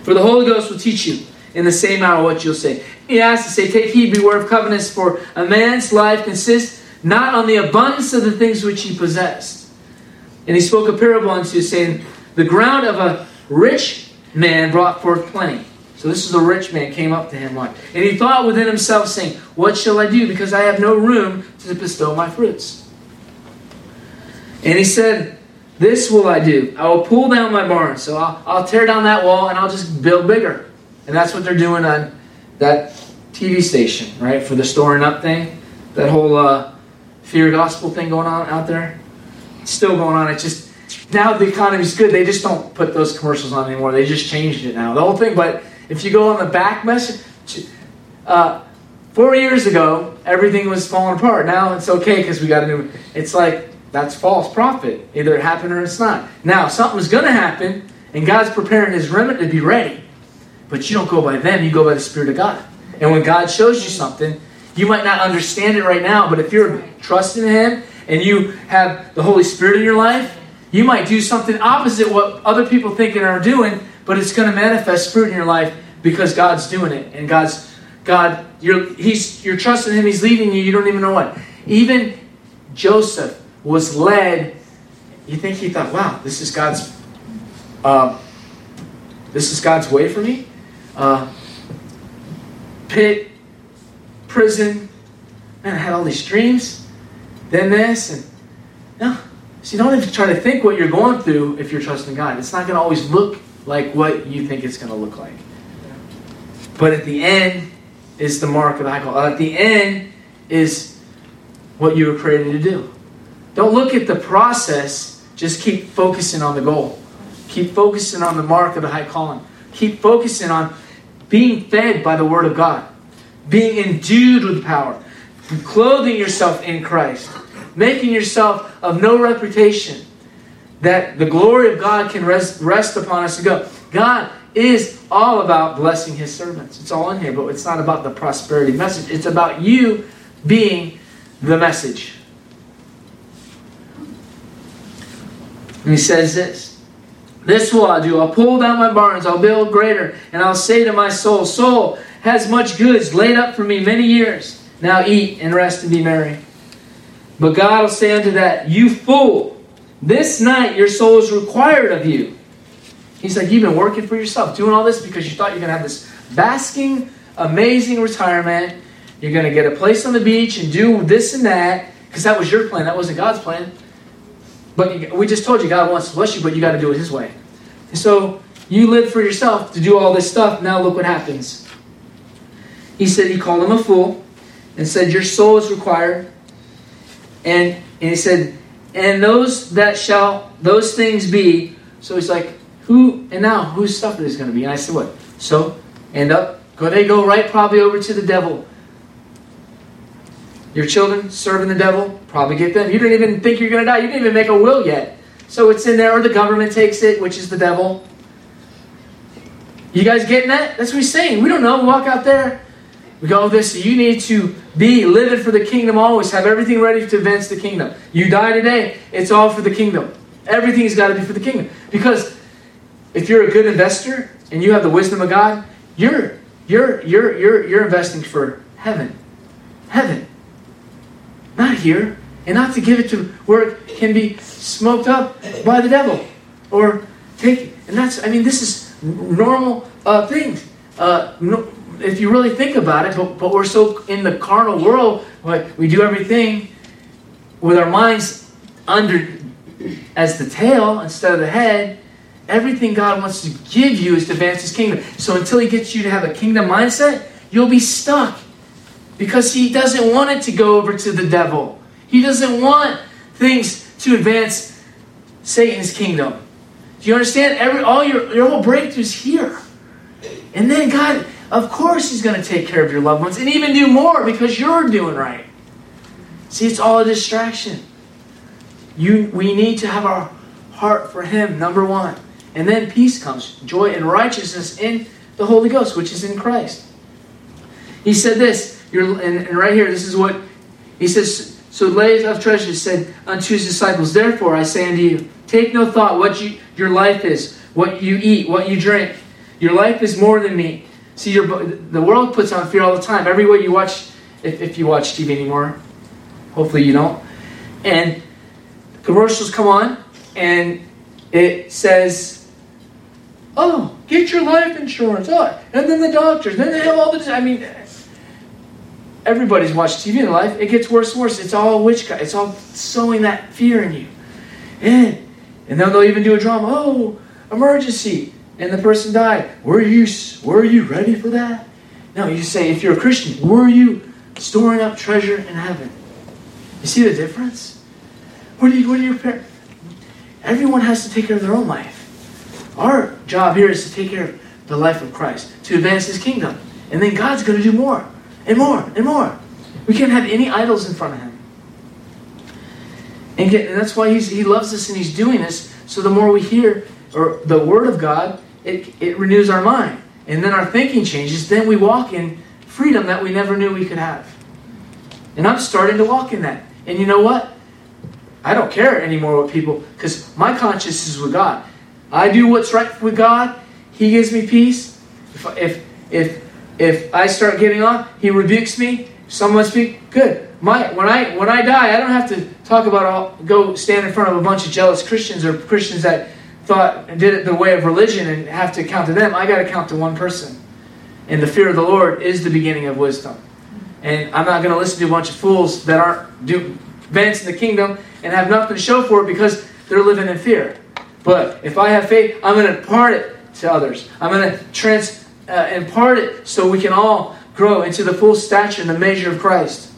Speaker 1: For the Holy Ghost will teach you in the same hour what you'll say. He has to say, Take heed, beware of covenants, for a man's life consists not on the abundance of the things which he possessed. And he spoke a parable unto saying, The ground of a rich man brought forth plenty. So this is a rich man came up to him one. And he thought within himself, saying, What shall I do? Because I have no room to bestow my fruits. And he said, This will I do. I will pull down my barn. So I'll, I'll tear down that wall and I'll just build bigger. And that's what they're doing on that TV station, right? For the storing up thing. That whole uh, fear gospel thing going on out there. It's still going on. It's just now the economy's good. They just don't put those commercials on anymore. They just changed it now. The whole thing, but if you go on the back message, uh, four years ago, everything was falling apart. Now it's okay because we got a new. It's like that's false prophet. Either it happened or it's not. Now something's going to happen, and God's preparing His remnant to be ready. But you don't go by them; you go by the Spirit of God. And when God shows you something, you might not understand it right now, but if you're trusting Him and you have the Holy Spirit in your life, you might do something opposite what other people think and are doing, but it's going to manifest fruit in your life because God's doing it. And God's God, you're He's you're trusting Him, He's leading you, you don't even know what. Even Joseph was led. You think he thought, wow, this is God's uh, this is God's way for me? Uh, pit, prison. Man, I had all these dreams. Then this and no. So you don't even try to think what you're going through if you're trusting God. It's not going to always look like what you think it's going to look like. But at the end is the mark of the high call. At the end is what you were created to do. Don't look at the process. Just keep focusing on the goal. Keep focusing on the mark of the high calling. Keep focusing on being fed by the Word of God, being endued with power, clothing yourself in Christ, making yourself of no reputation, that the glory of God can rest, rest upon us and go. God is all about blessing His servants. It's all in here, but it's not about the prosperity message. It's about you being the message. And he says this this will I do. I'll pull down my barns, I'll build greater, and I'll say to my soul, Soul has much goods laid up for me many years. Now eat and rest and be merry. But God will say unto that, You fool, this night your soul is required of you. He's like, You've been working for yourself, doing all this because you thought you're going to have this basking, amazing retirement. You're going to get a place on the beach and do this and that because that was your plan. That wasn't God's plan. But we just told you God wants to bless you, but you got to do it His way. And so you live for yourself to do all this stuff. Now look what happens. He said he called him a fool and said, Your soul is required. And, and he said, And those that shall those things be. So he's like, Who and now whose stuff is going to be? And I said, What? So end up go they go right probably over to the devil. Your children serving the devil, probably get them. You didn't even think you're going to die. You didn't even make a will yet. So it's in there, or the government takes it, which is the devil. You guys getting that? That's what he's saying. We don't know. We walk out there. We go, this, you need to be living for the kingdom always. Have everything ready to advance the kingdom. You die today, it's all for the kingdom. Everything's got to be for the kingdom. Because if you're a good investor and you have the wisdom of God, you're you're you're you're you're investing for heaven. Heaven. Not here. And not to give it to where it can be smoked up by the devil. Or take and that's I mean this is normal uh, things. Uh, no, if you really think about it, but, but we're so in the carnal world, like we do everything with our minds under as the tail instead of the head. Everything God wants to give you is to advance His kingdom. So until He gets you to have a kingdom mindset, you'll be stuck because he doesn't want it to go over to the devil. He doesn't want things to advance Satan's kingdom. Do you understand? Every all your your whole breakthroughs here. And then God, of course, He's going to take care of your loved ones and even do more because you're doing right. See, it's all a distraction. You we need to have our heart for Him, number one. And then peace comes, joy and righteousness in the Holy Ghost, which is in Christ. He said this, and, and right here, this is what he says. So lay up treasures said unto his disciples, Therefore I say unto you, take no thought what you, your life is, what you eat, what you drink. Your life is more than meat. See, your, the world puts on fear all the time. Everywhere you watch, if, if you watch TV anymore, hopefully you don't. And commercials come on, and it says, "Oh, get your life insurance." Oh, and then the doctors, then they have all the. I mean, everybody's watched TV in life. It gets worse and worse. It's all witchcraft. It's all sowing that fear in you. And, and then they'll even do a drama. Oh, emergency. And the person died. Were you, were you ready for that? No, you say, if you're a Christian, were you storing up treasure in heaven? You see the difference? What do you, what do your parents? Everyone has to take care of their own life. Our job here is to take care of the life of Christ, to advance his kingdom. And then God's going to do more. and more and more. We can't have any idols in front of Him. And, get, and that's why He loves us and He's doing this. So the more we hear or the Word of God, it, it renews our mind. And then our thinking changes. Then we walk in freedom that we never knew we could have. And I'm starting to walk in that. And you know what? I don't care anymore what people, because my conscience is with God. I do what's right with God. He gives me peace. If if if, if I start getting off, He rebukes me. Someone speak good. My when I when I die, I don't have to talk about all, go stand in front of a bunch of jealous Christians or Christians that thought and did it the way of religion and have to count to them. I got to count to one person. And the fear of the Lord is the beginning of wisdom. And I'm not going to listen to a bunch of fools that aren't do, advancing the kingdom and have nothing to show for it because they're living in fear. But if I have faith, I'm going to impart it to others. I'm going to trans uh, impart it so we can all grow into the full stature and the measure of Christ.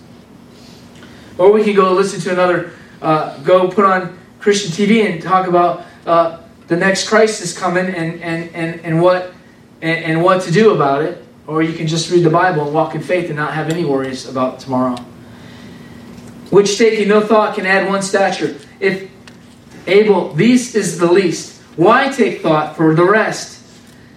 Speaker 1: Or we can go listen to another, uh, go put on Christian TV and talk about uh, the next crisis coming and, and, and, and what and, and what to do about it. Or you can just read the Bible and walk in faith and not have any worries about tomorrow. Which taking no thought can add one stature. If Abel, these is the least. Why take thought for the rest?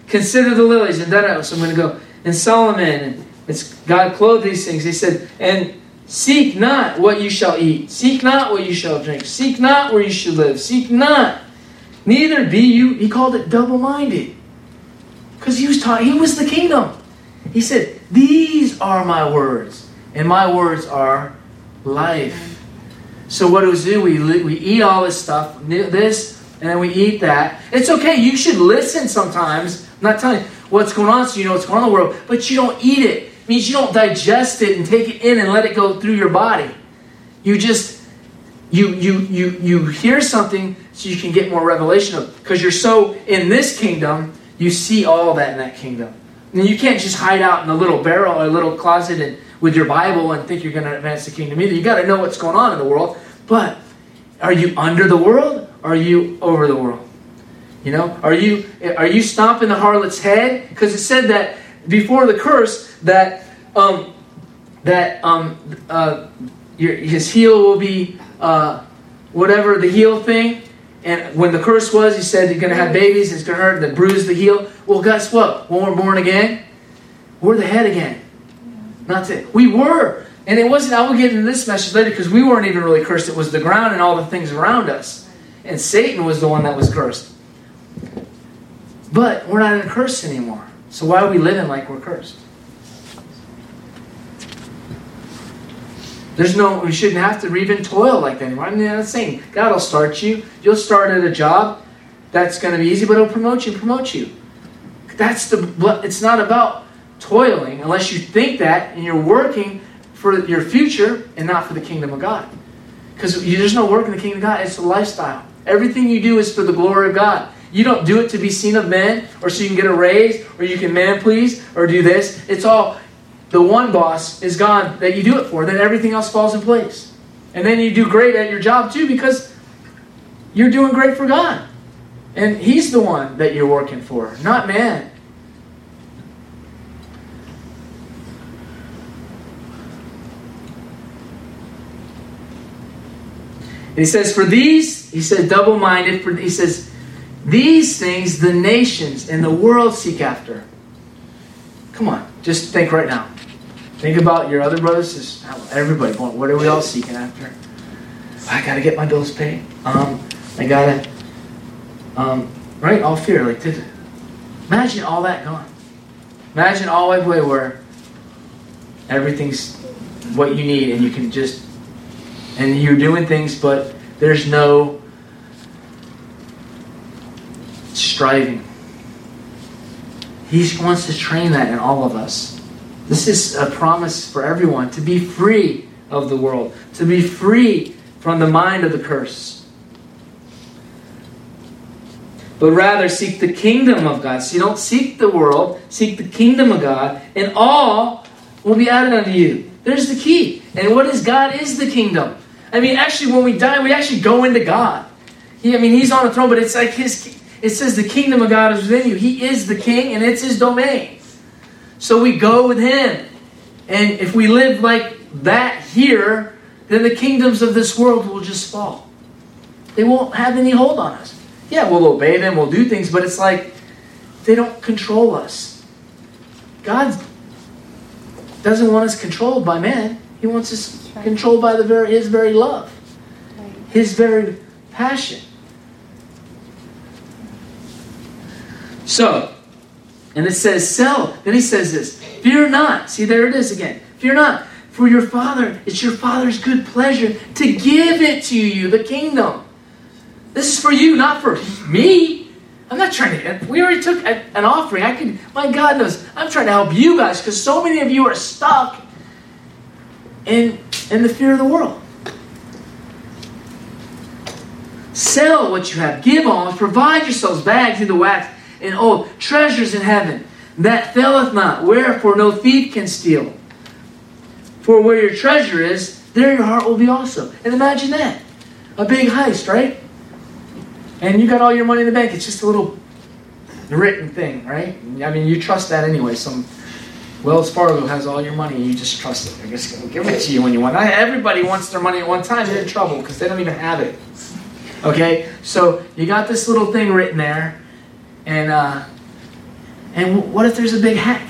Speaker 1: Consider the lilies, and then so I'm going to go. And Solomon, it's God clothed these things. He said, and seek not what you shall eat, seek not what you shall drink, seek not where you should live, seek not. Neither be you. He called it double-minded, because he was taught. He was the kingdom. He said, "These are my words, and my words are life." So what do we do? We, we eat all this stuff, this, and then we eat that. It's okay. You should listen sometimes. I'm not telling you what's going on so you know what's going on in the world, but you don't eat it. It means you don't digest it and take it in and let it go through your body. You just you you you you hear something so you can get more revelation of because you're so in this kingdom, you see all that in that kingdom. And you can't just hide out in a little barrel or a little closet and with your Bible and think you're going to advance the kingdom either. You got to know what's going on in the world. But are you under the world? Or are you over the world? You know, are you are you stomping the harlot's head? Because it said that before the curse that um, that um, uh, your, his heel will be uh, whatever the heel thing. And when the curse was, he said you're going to have babies, it's going to hurt, then bruise the heel. Well, guess what? When we're born again, we're the head again. Not to, we were. And it wasn't, I will get into this message later because we weren't even really cursed. It was the ground and all the things around us. And Satan was the one that was cursed. But we're not in a curse anymore. So why are we living like we're cursed? There's no, we shouldn't have to even toil like that anymore. I'm not saying God will start you. You'll start at a job that's going to be easy, but He'll promote you promote you. That's the, it's not about toiling unless you think that and you're working for your future and not for the kingdom of God. Because there's no work in the kingdom of God, it's a lifestyle. Everything you do is for the glory of God. You don't do it to be seen of men or so you can get a raise or you can man please or do this. It's all the one boss is God that you do it for. Then everything else falls in place. And then you do great at your job too because you're doing great for God. And He's the one that you're working for, not man. And he says, For these, he said, double minded, for he says, these things the nations and the world seek after. Come on, just think right now. Think about your other brothers. Everybody, what are we all seeking after? I gotta get my bills paid. Um, I gotta, um, right? All fear. Like, did, imagine all that gone. Imagine all that way where everything's what you need, and you can just and you're doing things, but there's no striving. He wants to train that in all of us. This is a promise for everyone to be free of the world, to be free from the mind of the curse. But rather seek the kingdom of God. So you don't seek the world, seek the kingdom of God, and all will be added unto you. There's the key. And what is God is the kingdom. I mean, actually, when we die, we actually go into God. He, I mean, He's on the throne, but it's like His. It says the kingdom of God is within you. He is the king, and it's His domain. So we go with Him. And if we live like that here, then the kingdoms of this world will just fall. They won't have any hold on us. Yeah, we'll obey them, we'll do things, but it's like they don't control us. God doesn't want us controlled by man. He wants us right. controlled by the very his very love. Right. His very passion. So, and it says, sell. Then he says this Fear not. See, there it is again. Fear not. For your Father, it's your Father's good pleasure to give it to you, the kingdom. This is for you, not for me. I'm not trying to. We already took an offering. I can. My God knows. I'm trying to help you guys because so many of you are stuck in in the fear of the world. Sell what you have. Give alms. Provide yourselves bags in the wax and old treasures in heaven that faileth not. Wherefore no thief can steal. For where your treasure is, there your heart will be also. And imagine that. A big heist, right? And you got all your money in the bank. It's just a little written thing, right? I mean, you trust that anyway. Some Wells Fargo has all your money, and you just trust it. They're just going to give it to you when you want. Everybody wants their money at one time. They're in trouble because they don't even have it. Okay, so you got this little thing written there, and uh, and what if there's a big hack?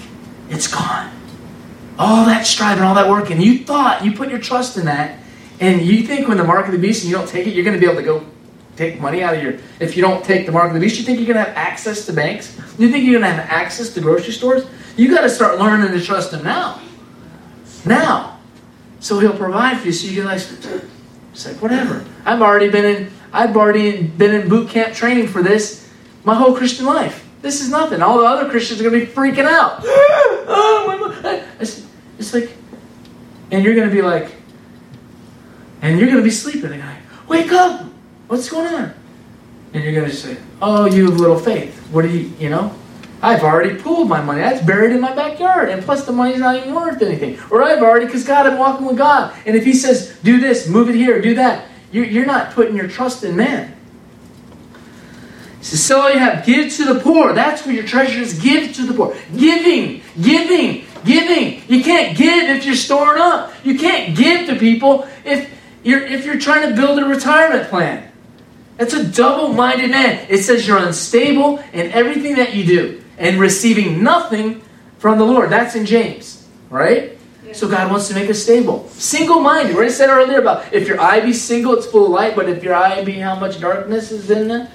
Speaker 1: It's gone. All that striving, all that work, and you thought you put your trust in that, and you think when the mark of the beast and you don't take it, you're going to be able to go take money out of your. If you don't take the mark of the beast, you think you're going to have access to banks? You think you're going to have access to grocery stores? You got to start learning to trust him now. Now, so he'll provide for you. So you can like, it's like whatever. I've already been in. I've already been in boot camp training for this my whole Christian life. This is nothing. All the other Christians are going to be freaking out. [gasps] oh, it's, it's like, and you're going to be like, and you're going to be sleeping. And like, wake up! What's going on? And you're going to say, oh, you have little faith. What do you, you know? I've already pooled my money. That's buried in my backyard. And plus, the money's not even worth anything. Or I've already, because God, I'm walking with God. And if He says, do this, move it here, do that, you're not putting your trust in man. Says, sell all you have, give to the poor. That's where your treasure is. Give to the poor. Giving, giving, giving. You can't give if you're storing up. You can't give to people if you're, if you're trying to build a retirement plan. That's a double minded man. It says you're unstable in everything that you do and receiving nothing from the Lord. That's in James, right? So God wants to make us stable. Single minded. We said earlier about if your eye be single, it's full of light, but if your eye be how much darkness is in it.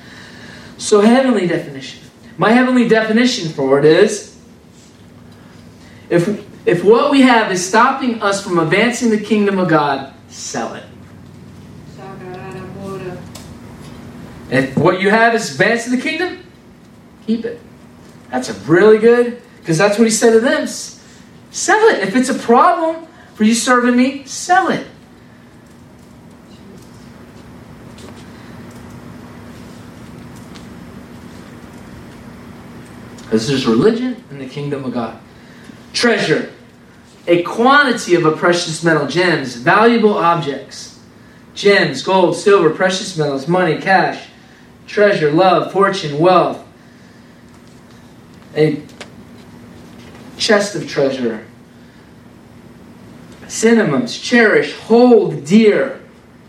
Speaker 1: So, heavenly definition. My heavenly definition for it is if, if what we have is stopping us from advancing the kingdom of God, sell it. If what you have is advancing the kingdom, keep it. That's a really good, because that's what he said to them. Sell it. If it's a problem for you serving me, sell it. This is religion and the kingdom of God. Treasure. A quantity of a precious metal, gems, valuable objects. Gems, gold, silver, precious metals, money, cash, treasure, love, fortune, wealth, a chest of treasure, synonyms, cherish, hold dear.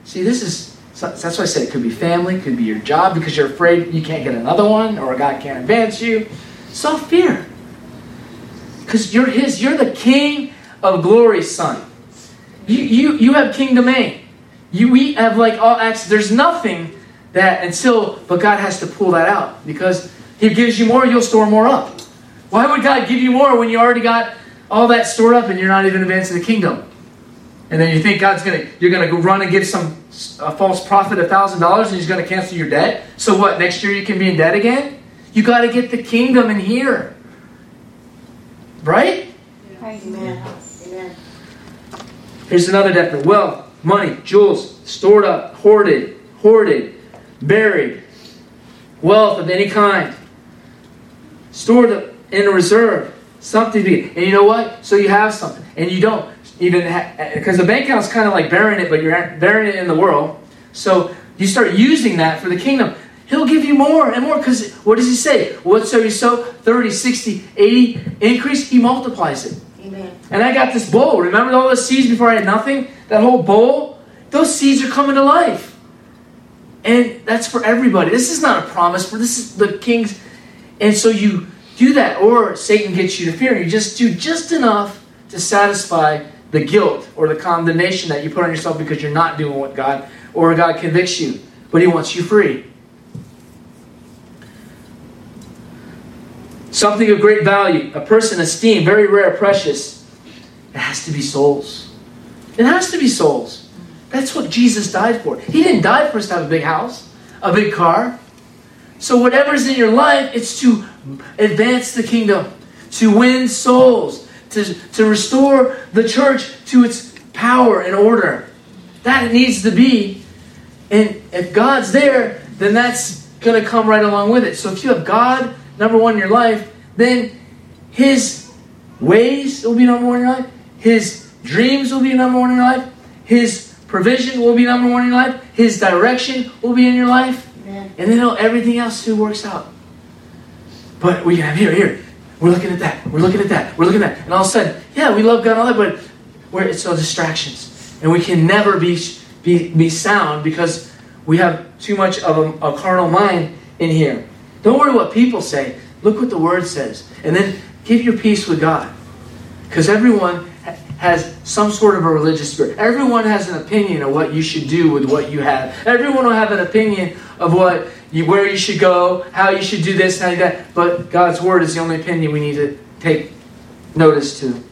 Speaker 1: See, this is that's why I said it could be family, could be your job because you're afraid you can't get another one or God can't advance you. Self fear. Because you're His, you're the King of glory, son. You, you, you have kingdom domain. You, we have like all access. There's nothing that until, but God has to pull that out because He gives you more, you'll store more up. Why would God give you more when you already got all that stored up and you're not even advancing the kingdom? And then you think God's gonna, you're gonna go run and give some a false prophet a thousand dollars and He's gonna cancel your debt. So what? Next year you can be in debt again? You got to get the kingdom in here, right? Amen. Amen. Here's another definition: wealth, money, jewels, stored up, hoarded, hoarded, buried, wealth of any kind, stored up in reserve, something to be. And you know what? So you have something, and you don't even because the bank account is kind of like burying it, but you're burying it in the world. So you start using that for the kingdom. He'll give you more and more because what does he say? Whatsoever you sow, 30, 60, 80 increase, he multiplies it.
Speaker 3: Amen.
Speaker 1: And I got this bowl. Remember all those seeds before I had nothing? That whole bowl? Those seeds are coming to life. And that's for everybody. This is not a promise for this is the king's. And so you do that, or Satan gets you to fear. You just do just enough to satisfy the guilt or the condemnation that you put on yourself because you're not doing what God or God convicts you, but He wants you free. Something of great value, a person esteemed, very rare, precious. It has to be souls. It has to be souls. That's what Jesus died for. He didn't die for us to have a big house, a big car. So, whatever's in your life, it's to advance the kingdom, to win souls, to, to restore the church to its power and order. That needs to be. And if God's there, then that's going to come right along with it. So, if you have God number one in your life, then His ways will be number one in your life, His dreams will be number one in your life, His provision will be number one in your life, His direction will be in your life,
Speaker 3: Amen.
Speaker 1: and then everything else too works out. But we have here, here. We're looking at that. We're looking at that. We're looking at that. And all of a sudden, yeah, we love God and all that, but we're, it's all distractions. And we can never be, be, be sound because we have too much of a, a carnal mind in here. Don't worry what people say. Look what the Word says. And then give your peace with God. Because everyone has some sort of a religious spirit. Everyone has an opinion of what you should do with what you have. Everyone will have an opinion of what you, where you should go, how you should do this, how you that. But God's Word is the only opinion we need to take notice to.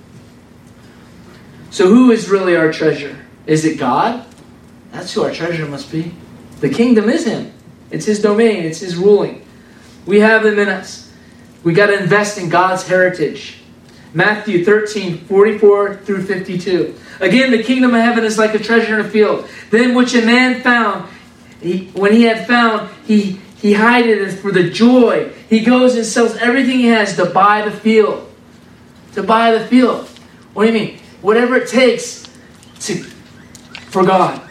Speaker 1: So, who is really our treasure? Is it God? That's who our treasure must be. The kingdom is Him. It's His domain. It's His ruling. We have them in us. We got to invest in God's heritage. Matthew 13, 44 through 52. Again, the kingdom of heaven is like a treasure in a field. Then which a man found, he, when he had found, he, he hid it for the joy. He goes and sells everything he has to buy the field. To buy the field. What do you mean? Whatever it takes to, for God.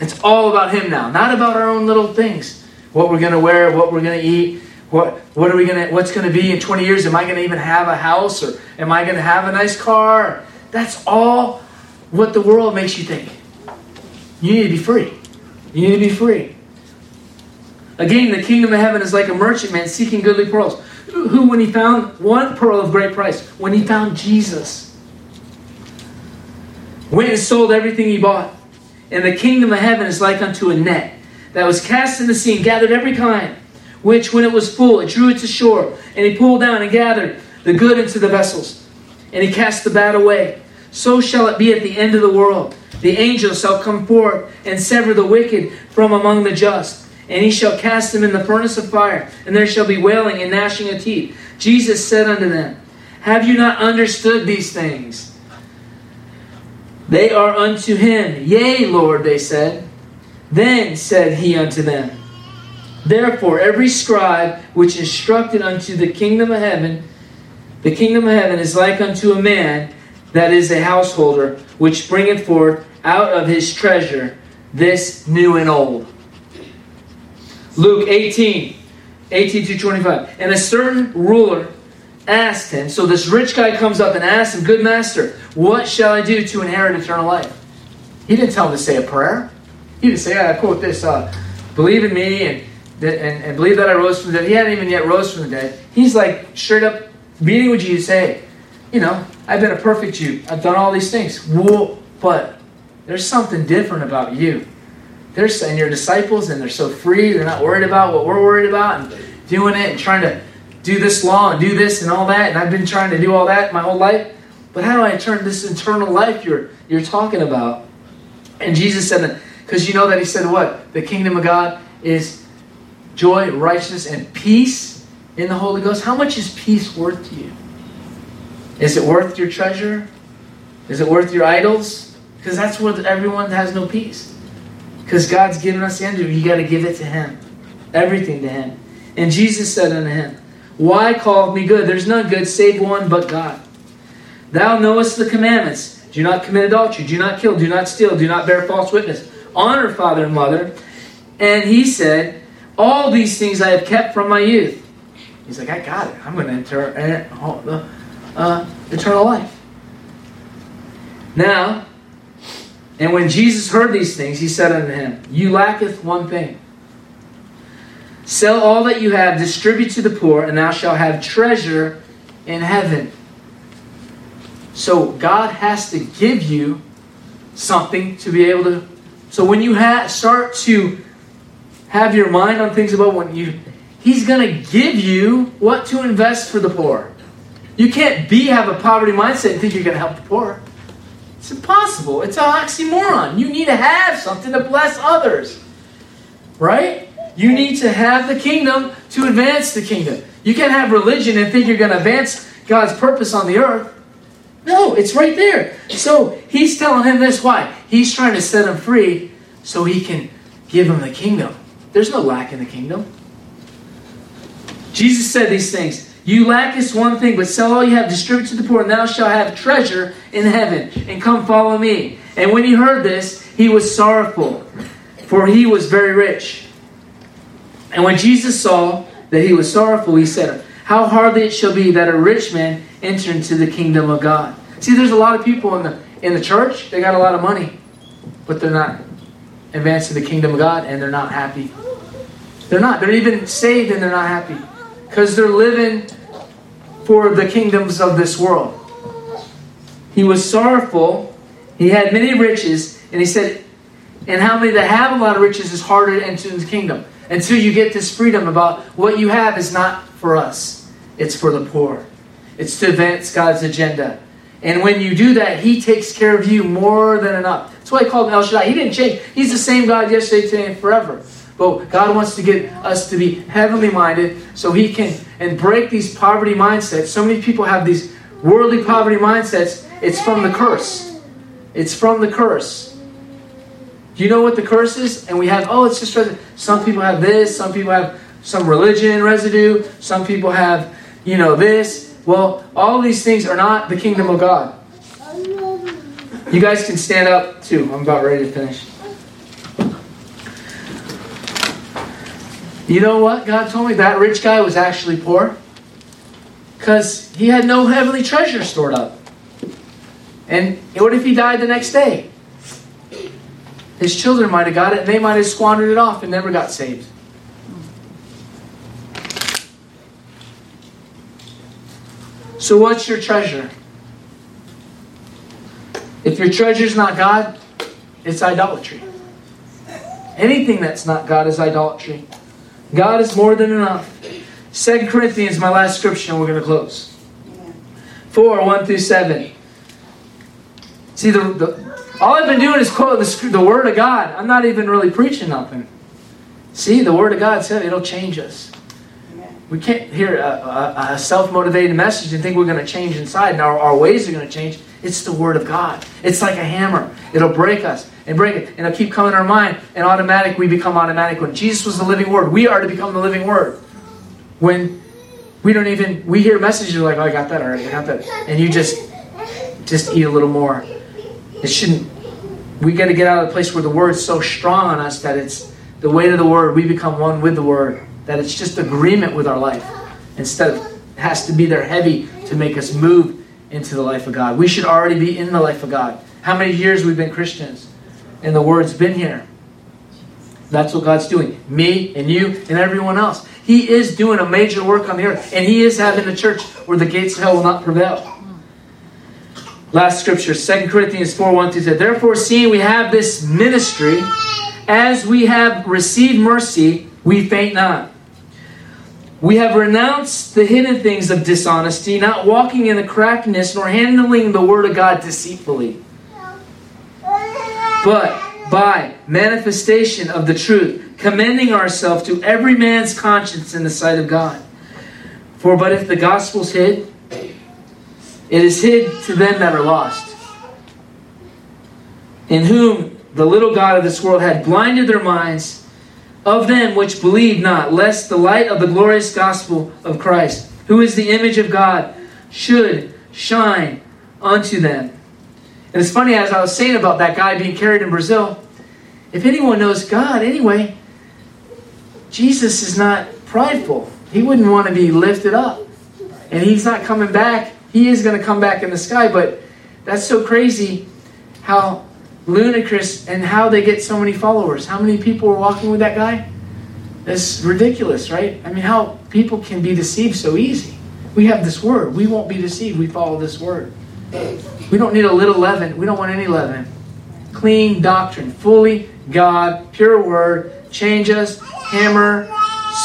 Speaker 1: It's all about Him now, not about our own little things. What we're going to wear, what we're going to eat, what what are we to what's to be in 20 years? Am I to even have a house or am I to have a nice car? That's all what the world makes you think. You need to be free. You need to be free. Again, the kingdom of heaven is like a merchant man seeking goodly pearls. Who, when he found one pearl of great price, when he found Jesus, went and sold everything he bought. And the kingdom of heaven is like unto a net that was cast in the sea and gathered every kind, which when it was full, it drew it to shore. And he pulled down and gathered the good into the vessels. And he cast the bad away. So shall it be at the end of the world. The angels shall come forth and sever the wicked from among the just. And he shall cast them in the furnace of fire. And there shall be wailing and gnashing of teeth. Jesus said unto them, Have you not understood these things? They are unto him. Yea, Lord, they said. Then said he unto them, Therefore, every scribe which instructed unto the kingdom of heaven, the kingdom of heaven is like unto a man that is a householder, which bringeth forth out of his treasure this new and old. Luke 18, 18 to 25. And a certain ruler asked him, so this rich guy comes up and asks him, Good master, what shall I do to inherit eternal life? He didn't tell him to say a prayer. He didn't say, I quote this, uh, believe in me and, and, and believe that I rose from the dead. He hadn't even yet rose from the dead. He's like straight up meeting with Jesus, hey, you know, I've been a perfect Jew. I've done all these things. Whoa, but there's something different about you. There's and your disciples, and they're so free. They're not worried about what we're worried about, and doing it and trying to do this law and do this and all that. And I've been trying to do all that my whole life. But how do I turn this eternal life you're you're talking about? And Jesus said that because you know that he said what the kingdom of God is joy, righteousness, and peace in the Holy Ghost. How much is peace worth to you? Is it worth your treasure? Is it worth your idols? Because that's what everyone has no peace. Because God's given us the end you got to give it to Him. Everything to Him. And Jesus said unto him, Why call me good? There's none good save one but God. Thou knowest the commandments. Do not commit adultery. Do not kill. Do not steal. Do not bear false witness. Honor father and mother. And he said, All these things I have kept from my youth. He's like, I got it. I'm going to enter uh, uh, eternal life. Now, and when Jesus heard these things, he said unto him, You lacketh one thing. Sell all that you have, distribute to the poor, and thou shalt have treasure in heaven. So God has to give you something to be able to. So when you ha- start to have your mind on things about when you, He's going to give you what to invest for the poor. You can't be have a poverty mindset and think you're going to help the poor. It's impossible. It's an oxymoron. You need to have something to bless others. Right? You need to have the kingdom to advance the kingdom. You can't have religion and think you're going to advance God's purpose on the earth. No, it's right there. So he's telling him this. Why? He's trying to set him free so he can give him the kingdom. There's no lack in the kingdom. Jesus said these things. You lackest one thing, but sell all you have, distribute to the poor, and thou shalt have treasure in heaven. And come follow me. And when he heard this, he was sorrowful, for he was very rich. And when Jesus saw that he was sorrowful, he said, How hardly it shall be that a rich man enter into the kingdom of God. See, there's a lot of people in the in the church, they got a lot of money, but they're not advancing the kingdom of God and they're not happy. They're not. They're even saved and they're not happy. Because they're living for the kingdoms of this world. He was sorrowful. He had many riches, and he said, and how many that have a lot of riches is harder to enter the kingdom. Until you get this freedom about what you have is not for us, it's for the poor. It's to advance God's agenda. And when you do that, He takes care of you more than enough. That's why I called him El Shaddai. He didn't change. He's the same God yesterday, today, and forever. But God wants to get us to be heavenly minded so He can and break these poverty mindsets. So many people have these worldly poverty mindsets. It's from the curse. It's from the curse. Do you know what the curse is? And we have, oh, it's just some people have this, some people have some religion residue, some people have, you know, this. Well, all these things are not the kingdom of God. You guys can stand up too. I'm about ready to finish. You know what God told me? That rich guy was actually poor because he had no heavenly treasure stored up. And what if he died the next day? His children might have got it and they might have squandered it off and never got saved. So, what's your treasure? If your treasure is not God, it's idolatry. Anything that's not God is idolatry. God is more than enough. Second Corinthians, my last scripture, and we're going to close. 4 1 through 7. See, the, the, all I've been doing is quoting the, the Word of God. I'm not even really preaching nothing. See, the Word of God said it'll change us. We can't hear a, a, a self motivated message and think we're going to change inside and our, our ways are going to change. It's the Word of God. It's like a hammer, it'll break us and break it, and it'll keep coming in our mind. And automatic, we become automatic. When Jesus was the living Word, we are to become the living Word. When we don't even, we hear messages like, oh, I got that already, I got that. And you just, just eat a little more. It shouldn't, we got to get out of the place where the Word's so strong on us that it's the weight of the Word, we become one with the Word that it's just agreement with our life instead of it has to be there heavy to make us move into the life of God. We should already be in the life of God. How many years we've been Christians and the word's been here. That's what God's doing. Me and you and everyone else. He is doing a major work on the earth and he is having a church where the gates of hell will not prevail. Last scripture, 2 Corinthians 4 1 2 said, Therefore, seeing we have this ministry, as we have received mercy, we faint not. We have renounced the hidden things of dishonesty, not walking in the craftiness, nor handling the word of God deceitfully. But by manifestation of the truth, commending ourselves to every man's conscience in the sight of God. For but if the gospel's hid, it is hid to them that are lost, in whom the little God of this world had blinded their minds of them which believe not, lest the light of the glorious gospel of Christ, who is the image of God, should shine unto them. And it's funny, as I was saying about that guy being carried in Brazil, if anyone knows God anyway, Jesus is not prideful. He wouldn't want to be lifted up. And he's not coming back. He is going to come back in the sky, but that's so crazy how ludicrous and how they get so many followers. How many people are walking with that guy? It's ridiculous, right? I mean, how people can be deceived so easy. We have this word. We won't be deceived. We follow this word. We don't need a little leaven. We don't want any leaven. Clean doctrine, fully God, pure word. Change us, hammer,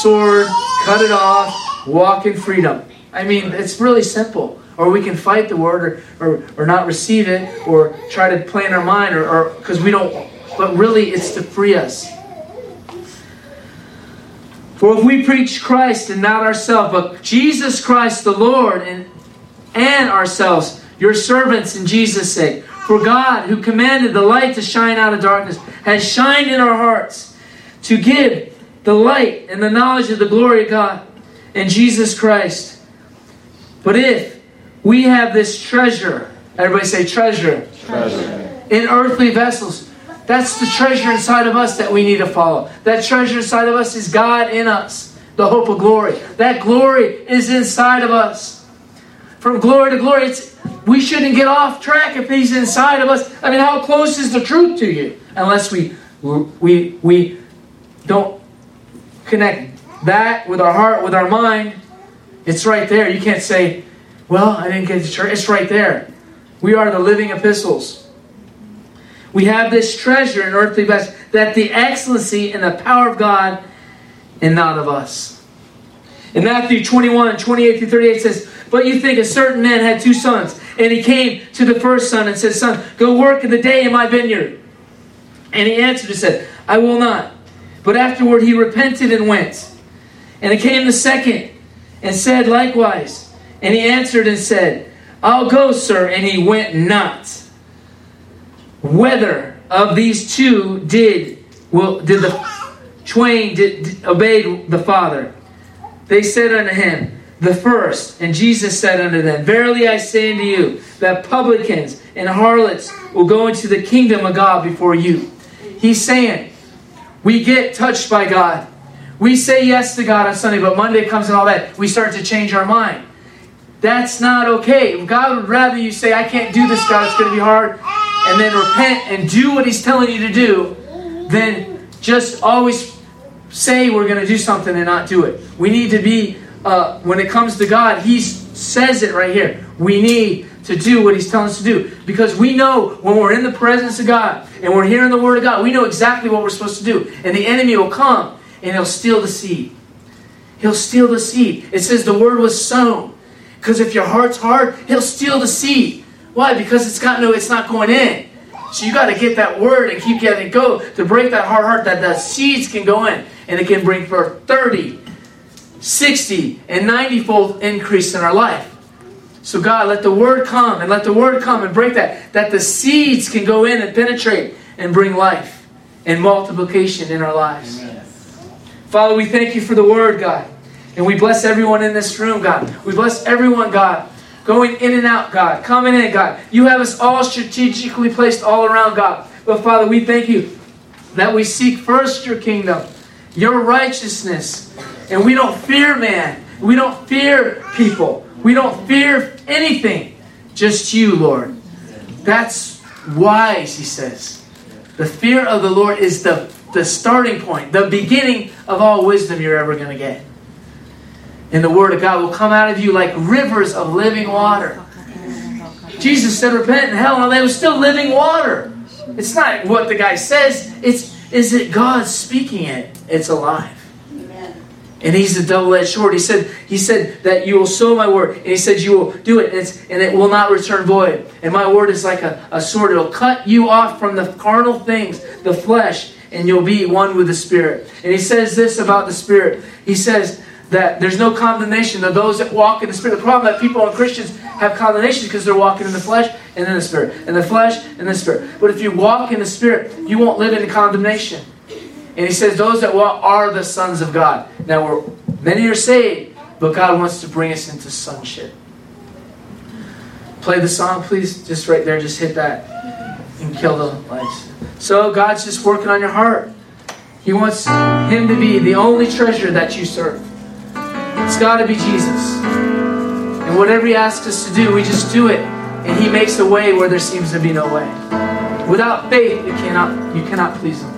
Speaker 1: sword, cut it off, walk in freedom. I mean, it's really simple. Or we can fight the word or, or, or not receive it or try to play in our mind or because we don't. But really, it's to free us. For if we preach Christ and not ourselves, but Jesus Christ the Lord and, and ourselves, your servants in Jesus' sake, for God, who commanded the light to shine out of darkness, has shined in our hearts to give the light and the knowledge of the glory of God in Jesus Christ. But if we have this treasure, everybody say treasure,
Speaker 2: Treasure.
Speaker 1: in earthly vessels, that's the treasure inside of us that we need to follow. That treasure inside of us is God in us, the hope of glory. That glory is inside of us. From glory to glory, it's, we shouldn't get off track if He's inside of us. I mean, how close is the truth to you? Unless we we we don't connect that with our heart, with our mind. It's right there. You can't say, "Well, I didn't get to church." It's right there. We are the living epistles. We have this treasure in earthly vessels, that the excellency and the power of God and not of us. In Matthew 21, 28 through 38 says, But you think a certain man had two sons, and he came to the first son and said, Son, go work in the day in my vineyard. And he answered and said, I will not. But afterward he repented and went. And it came the second and said likewise. And he answered and said, I'll go, sir. And he went not. Whether of these two did will did the twain did, did obeyed the father? They said unto him the first. And jesus said unto them verily i say unto you that publicans and harlots will go into the kingdom of god before you. He's saying we get touched by god. We say yes to god on sunday but monday comes and all that. We start to change our mind that's not okay god would rather you say i can't do this god it's going to be hard and then repent and do what He's telling you to do, than just always say we're going to do something and not do it. We need to be, uh, when it comes to God, He says it right here. We need to do what He's telling us to do because we know when we're in the presence of God and we're hearing the Word of God, we know exactly what we're supposed to do. And the enemy will come and he'll steal the seed. He'll steal the seed. It says the Word was sown. Because if your heart's hard, he'll steal the seed. Why? Because it's got no, it's not going in. So you got to get that word and keep getting it go to break that hard heart that the seeds can go in and it can bring for 30, 60, and 90 fold increase in our life. So God, let the word come and let the word come and break that, that the seeds can go in and penetrate and bring life and multiplication in our lives. Amen. Father, we thank you for the word, God. And we bless everyone in this room, God. We bless everyone, God going in and out, God, coming in, God. You have us all strategically placed all around, God. But Father, we thank you that we seek first your kingdom, your righteousness, and we don't fear man. We don't fear people. We don't fear anything. Just you, Lord. That's wise, he says. The fear of the Lord is the, the starting point, the beginning of all wisdom you're ever going to get and the Word of God will come out of you like rivers of living water. Jesus said, Repent in hell, and they were still living water. It's not what the guy says, it's is it God speaking it? It's alive. And he's a double-edged sword. He said, He said that you will sow my word, and he said you will do it, and, and it will not return void. And my word is like a, a sword. It'll cut you off from the carnal things, the flesh, and you'll be one with the Spirit. And he says this about the Spirit. He says, that there's no condemnation of those that walk in the Spirit. The problem that people and Christians have condemnation because they're walking in the flesh and in the Spirit. In the flesh and the Spirit. But if you walk in the Spirit, you won't live in condemnation. And he says, those that walk are the sons of God. Now, we're, many are saved, but God wants to bring us into sonship. Play the song, please. Just right there, just hit that and kill the lights. So, God's just working on your heart. He wants Him to be the only treasure that you serve. It's got to be Jesus. And whatever He asks us to do, we just do it. And He makes a way where there seems to be no way. Without faith, you cannot, you cannot please Him.